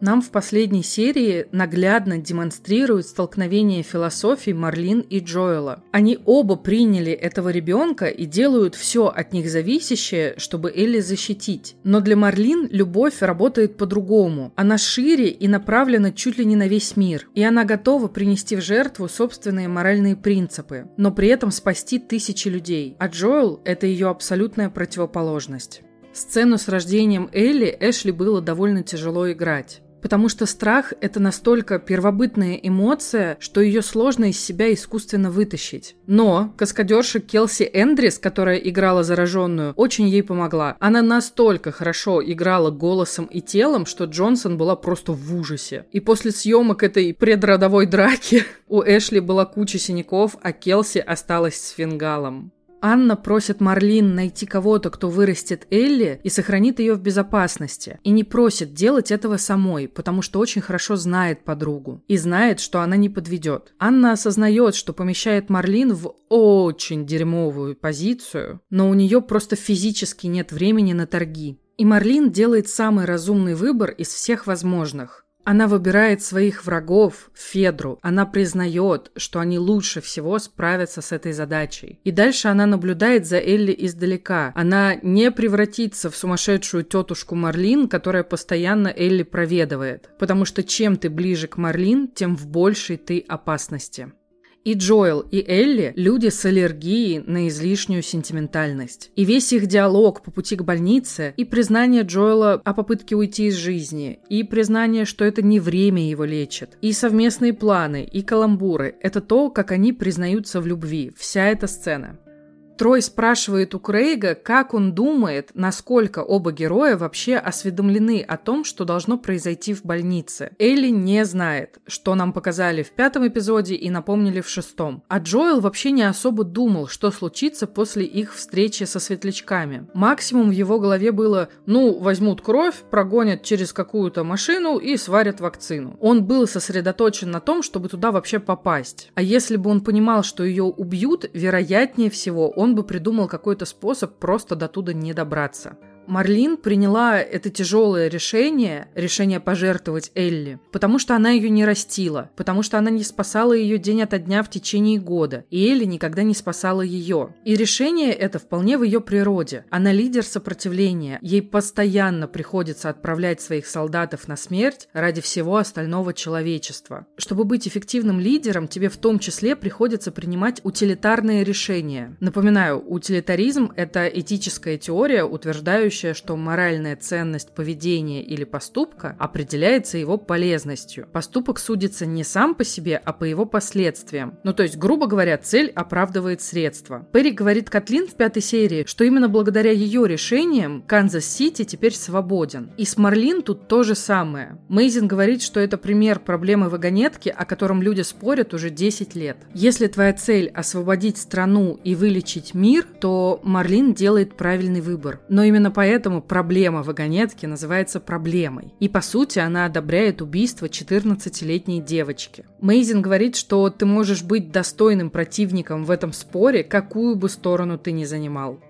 Нам в последней серии наглядно демонстрируют столкновение философий Марлин и Джоэла. Они оба приняли этого ребенка и делают все от них зависящее, чтобы Элли защитить. Но для Марлин любовь работает по-другому. Она шире и направлена чуть ли не на весь мир. И она готова принести в жертву собственные моральные принципы, но при этом спасти тысячи людей. А Джоэл – это ее абсолютная противоположность. Сцену с рождением Элли Эшли было довольно тяжело играть. Потому что страх – это настолько первобытная эмоция, что ее сложно из себя искусственно вытащить. Но каскадерша Келси Эндрис, которая играла зараженную, очень ей помогла. Она настолько хорошо играла голосом и телом, что Джонсон была просто в ужасе. И после съемок этой предродовой драки у Эшли была куча синяков, а Келси осталась с фингалом. Анна просит Марлин найти кого-то, кто вырастет Элли и сохранит ее в безопасности. И не просит делать этого самой, потому что очень хорошо знает подругу. И знает, что она не подведет. Анна осознает, что помещает Марлин в очень дерьмовую позицию, но у нее просто физически нет времени на торги. И Марлин делает самый разумный выбор из всех возможных. Она выбирает своих врагов, Федру. Она признает, что они лучше всего справятся с этой задачей. И дальше она наблюдает за Элли издалека. Она не превратится в сумасшедшую тетушку Марлин, которая постоянно Элли проведывает. Потому что чем ты ближе к Марлин, тем в большей ты опасности. И Джоэл, и Элли – люди с аллергией на излишнюю сентиментальность. И весь их диалог по пути к больнице, и признание Джоэла о попытке уйти из жизни, и признание, что это не время его лечит, и совместные планы, и каламбуры – это то, как они признаются в любви, вся эта сцена. Трой спрашивает у Крейга, как он думает, насколько оба героя вообще осведомлены о том, что должно произойти в больнице. Элли не знает, что нам показали в пятом эпизоде и напомнили в шестом. А Джоэл вообще не особо думал, что случится после их встречи со светлячками. Максимум в его голове было, ну, возьмут кровь, прогонят через какую-то машину и сварят вакцину. Он был сосредоточен на том, чтобы туда вообще попасть. А если бы он понимал, что ее убьют, вероятнее всего, он бы придумал какой-то способ просто до туда не добраться. Марлин приняла это тяжелое решение, решение пожертвовать Элли, потому что она ее не растила, потому что она не спасала ее день ото дня в течение года, и Элли никогда не спасала ее. И решение это вполне в ее природе. Она лидер сопротивления, ей постоянно приходится отправлять своих солдатов на смерть ради всего остального человечества. Чтобы быть эффективным лидером, тебе в том числе приходится принимать утилитарные решения. Напоминаю, утилитаризм – это этическая теория, утверждающая утверждающая, что моральная ценность поведения или поступка определяется его полезностью. Поступок судится не сам по себе, а по его последствиям. Ну то есть, грубо говоря, цель оправдывает средства. Перри говорит Катлин в пятой серии, что именно благодаря ее решениям Канзас-Сити теперь свободен. И с Марлин тут то же самое. Мейзин говорит, что это пример проблемы вагонетки, о котором люди спорят уже 10 лет. Если твоя цель освободить страну и вылечить мир, то Марлин делает правильный выбор. Но именно поэтому поэтому проблема вагонетки называется проблемой. И по сути она одобряет убийство 14-летней девочки. Мейзин говорит, что ты можешь быть достойным противником в этом споре, какую бы сторону ты ни занимал.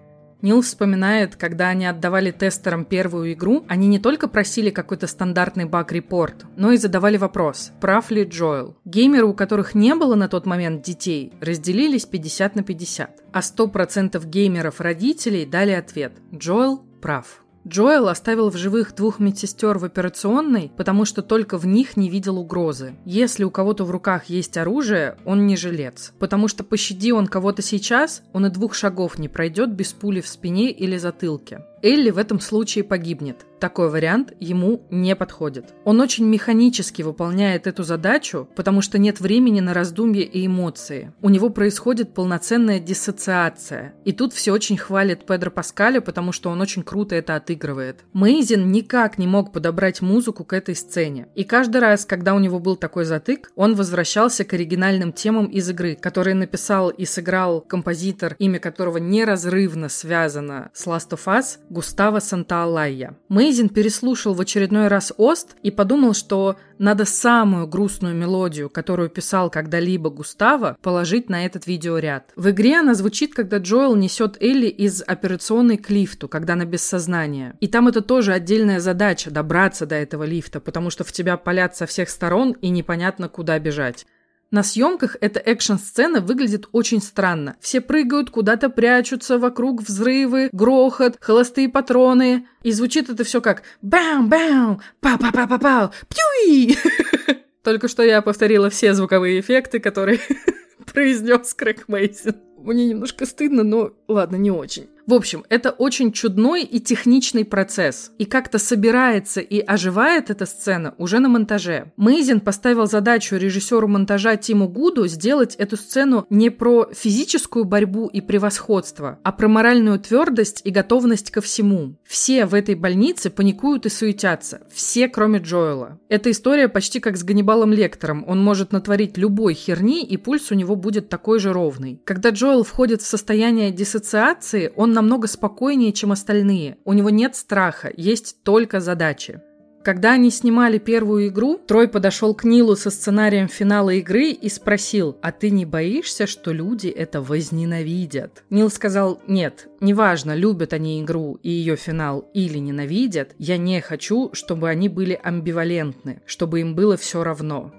Нил вспоминает, когда они отдавали тестерам первую игру, они не только просили какой-то стандартный баг-репорт, но и задавали вопрос, прав ли Джоэл. Геймеры, у которых не было на тот момент детей, разделились 50 на 50, а 100% геймеров-родителей дали ответ – Джоэл прав. Джоэл оставил в живых двух медсестер в операционной, потому что только в них не видел угрозы. Если у кого-то в руках есть оружие, он не жилец. Потому что пощади он кого-то сейчас, он и двух шагов не пройдет без пули в спине или затылке. Элли в этом случае погибнет. Такой вариант ему не подходит. Он очень механически выполняет эту задачу, потому что нет времени на раздумья и эмоции. У него происходит полноценная диссоциация. И тут все очень хвалят Педро Паскаля, потому что он очень круто это отыгрывает. Мейзин никак не мог подобрать музыку к этой сцене. И каждый раз, когда у него был такой затык, он возвращался к оригинальным темам из игры, которые написал и сыграл композитор, имя которого неразрывно связано с Last of Us, Густаво Сантаалайя. Мейзин переслушал в очередной раз Ост и подумал, что надо самую грустную мелодию, которую писал когда-либо Густаво, положить на этот видеоряд. В игре она звучит, когда Джоэл несет Элли из операционной к лифту, когда она без сознания. И там это тоже отдельная задача – добраться до этого лифта, потому что в тебя палят со всех сторон и непонятно, куда бежать. На съемках эта экшн-сцена выглядит очень странно. Все прыгают, куда-то прячутся, вокруг взрывы, грохот, холостые патроны. И звучит это все как бам-бам, па-па-па-па-пау, пьюи. Только что я повторила все звуковые эффекты, которые произнес Крэг Мейсон. Мне немножко стыдно, но ладно, не очень. В общем, это очень чудной и техничный процесс. И как-то собирается и оживает эта сцена уже на монтаже. Мейзин поставил задачу режиссеру монтажа Тиму Гуду сделать эту сцену не про физическую борьбу и превосходство, а про моральную твердость и готовность ко всему. Все в этой больнице паникуют и суетятся. Все, кроме Джоэла. Эта история почти как с Ганнибалом Лектором. Он может натворить любой херни, и пульс у него будет такой же ровный. Когда Джоэл входит в состояние диссоциации, он намного спокойнее, чем остальные. У него нет страха, есть только задачи. Когда они снимали первую игру, Трой подошел к Нилу со сценарием финала игры и спросил, а ты не боишься, что люди это возненавидят? Нил сказал, нет, неважно, любят они игру и ее финал или ненавидят, я не хочу, чтобы они были амбивалентны, чтобы им было все равно.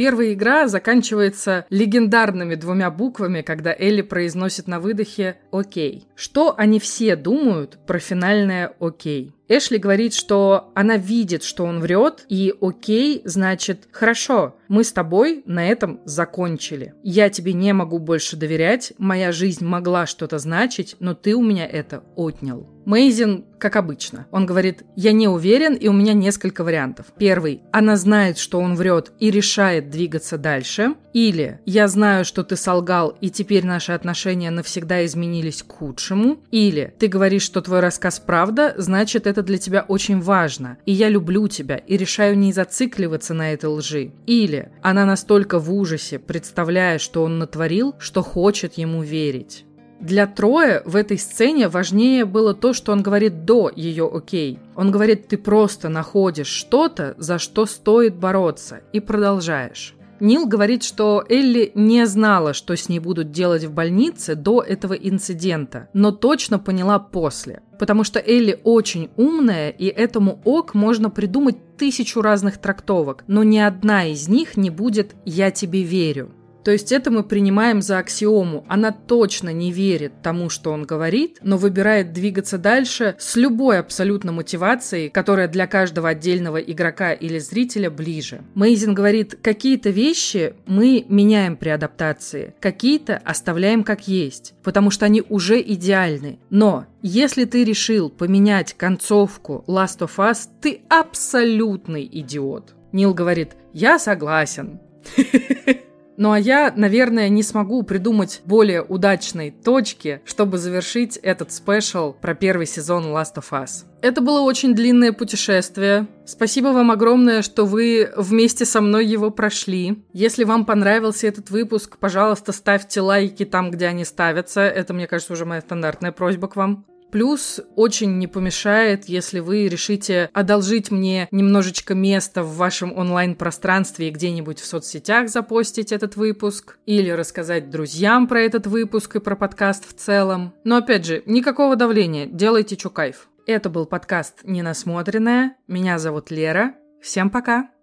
Первая игра заканчивается легендарными двумя буквами, когда Элли произносит на выдохе «Окей». Что они все думают про финальное «Окей»? Эшли говорит, что она видит, что он врет, и окей, значит, хорошо, мы с тобой на этом закончили. Я тебе не могу больше доверять, моя жизнь могла что-то значить, но ты у меня это отнял. Мейзин, как обычно. Он говорит, я не уверен, и у меня несколько вариантов. Первый, она знает, что он врет и решает двигаться дальше. Или, я знаю, что ты солгал, и теперь наши отношения навсегда изменились к худшему. Или, ты говоришь, что твой рассказ правда, значит, это для тебя очень важно. И я люблю тебя, и решаю не зацикливаться на этой лжи. Или, она настолько в ужасе, представляя, что он натворил, что хочет ему верить. Для Троя в этой сцене важнее было то, что он говорит до ее «окей». Он говорит, ты просто находишь что-то, за что стоит бороться, и продолжаешь. Нил говорит, что Элли не знала, что с ней будут делать в больнице до этого инцидента, но точно поняла после. Потому что Элли очень умная, и этому ок можно придумать тысячу разных трактовок, но ни одна из них не будет «я тебе верю». То есть это мы принимаем за аксиому. Она точно не верит тому, что он говорит, но выбирает двигаться дальше с любой абсолютно мотивацией, которая для каждого отдельного игрока или зрителя ближе. Мейзин говорит, какие-то вещи мы меняем при адаптации, какие-то оставляем как есть, потому что они уже идеальны. Но если ты решил поменять концовку Last of Us, ты абсолютный идиот. Нил говорит, я согласен. Ну а я, наверное, не смогу придумать более удачной точки, чтобы завершить этот спешл про первый сезон Last of Us. Это было очень длинное путешествие. Спасибо вам огромное, что вы вместе со мной его прошли. Если вам понравился этот выпуск, пожалуйста, ставьте лайки там, где они ставятся. Это, мне кажется, уже моя стандартная просьба к вам. Плюс очень не помешает, если вы решите одолжить мне немножечко места в вашем онлайн-пространстве и где-нибудь в соцсетях запостить этот выпуск, или рассказать друзьям про этот выпуск и про подкаст в целом. Но опять же, никакого давления, делайте, что кайф. Это был подкаст «Ненасмотренная». Меня зовут Лера. Всем пока!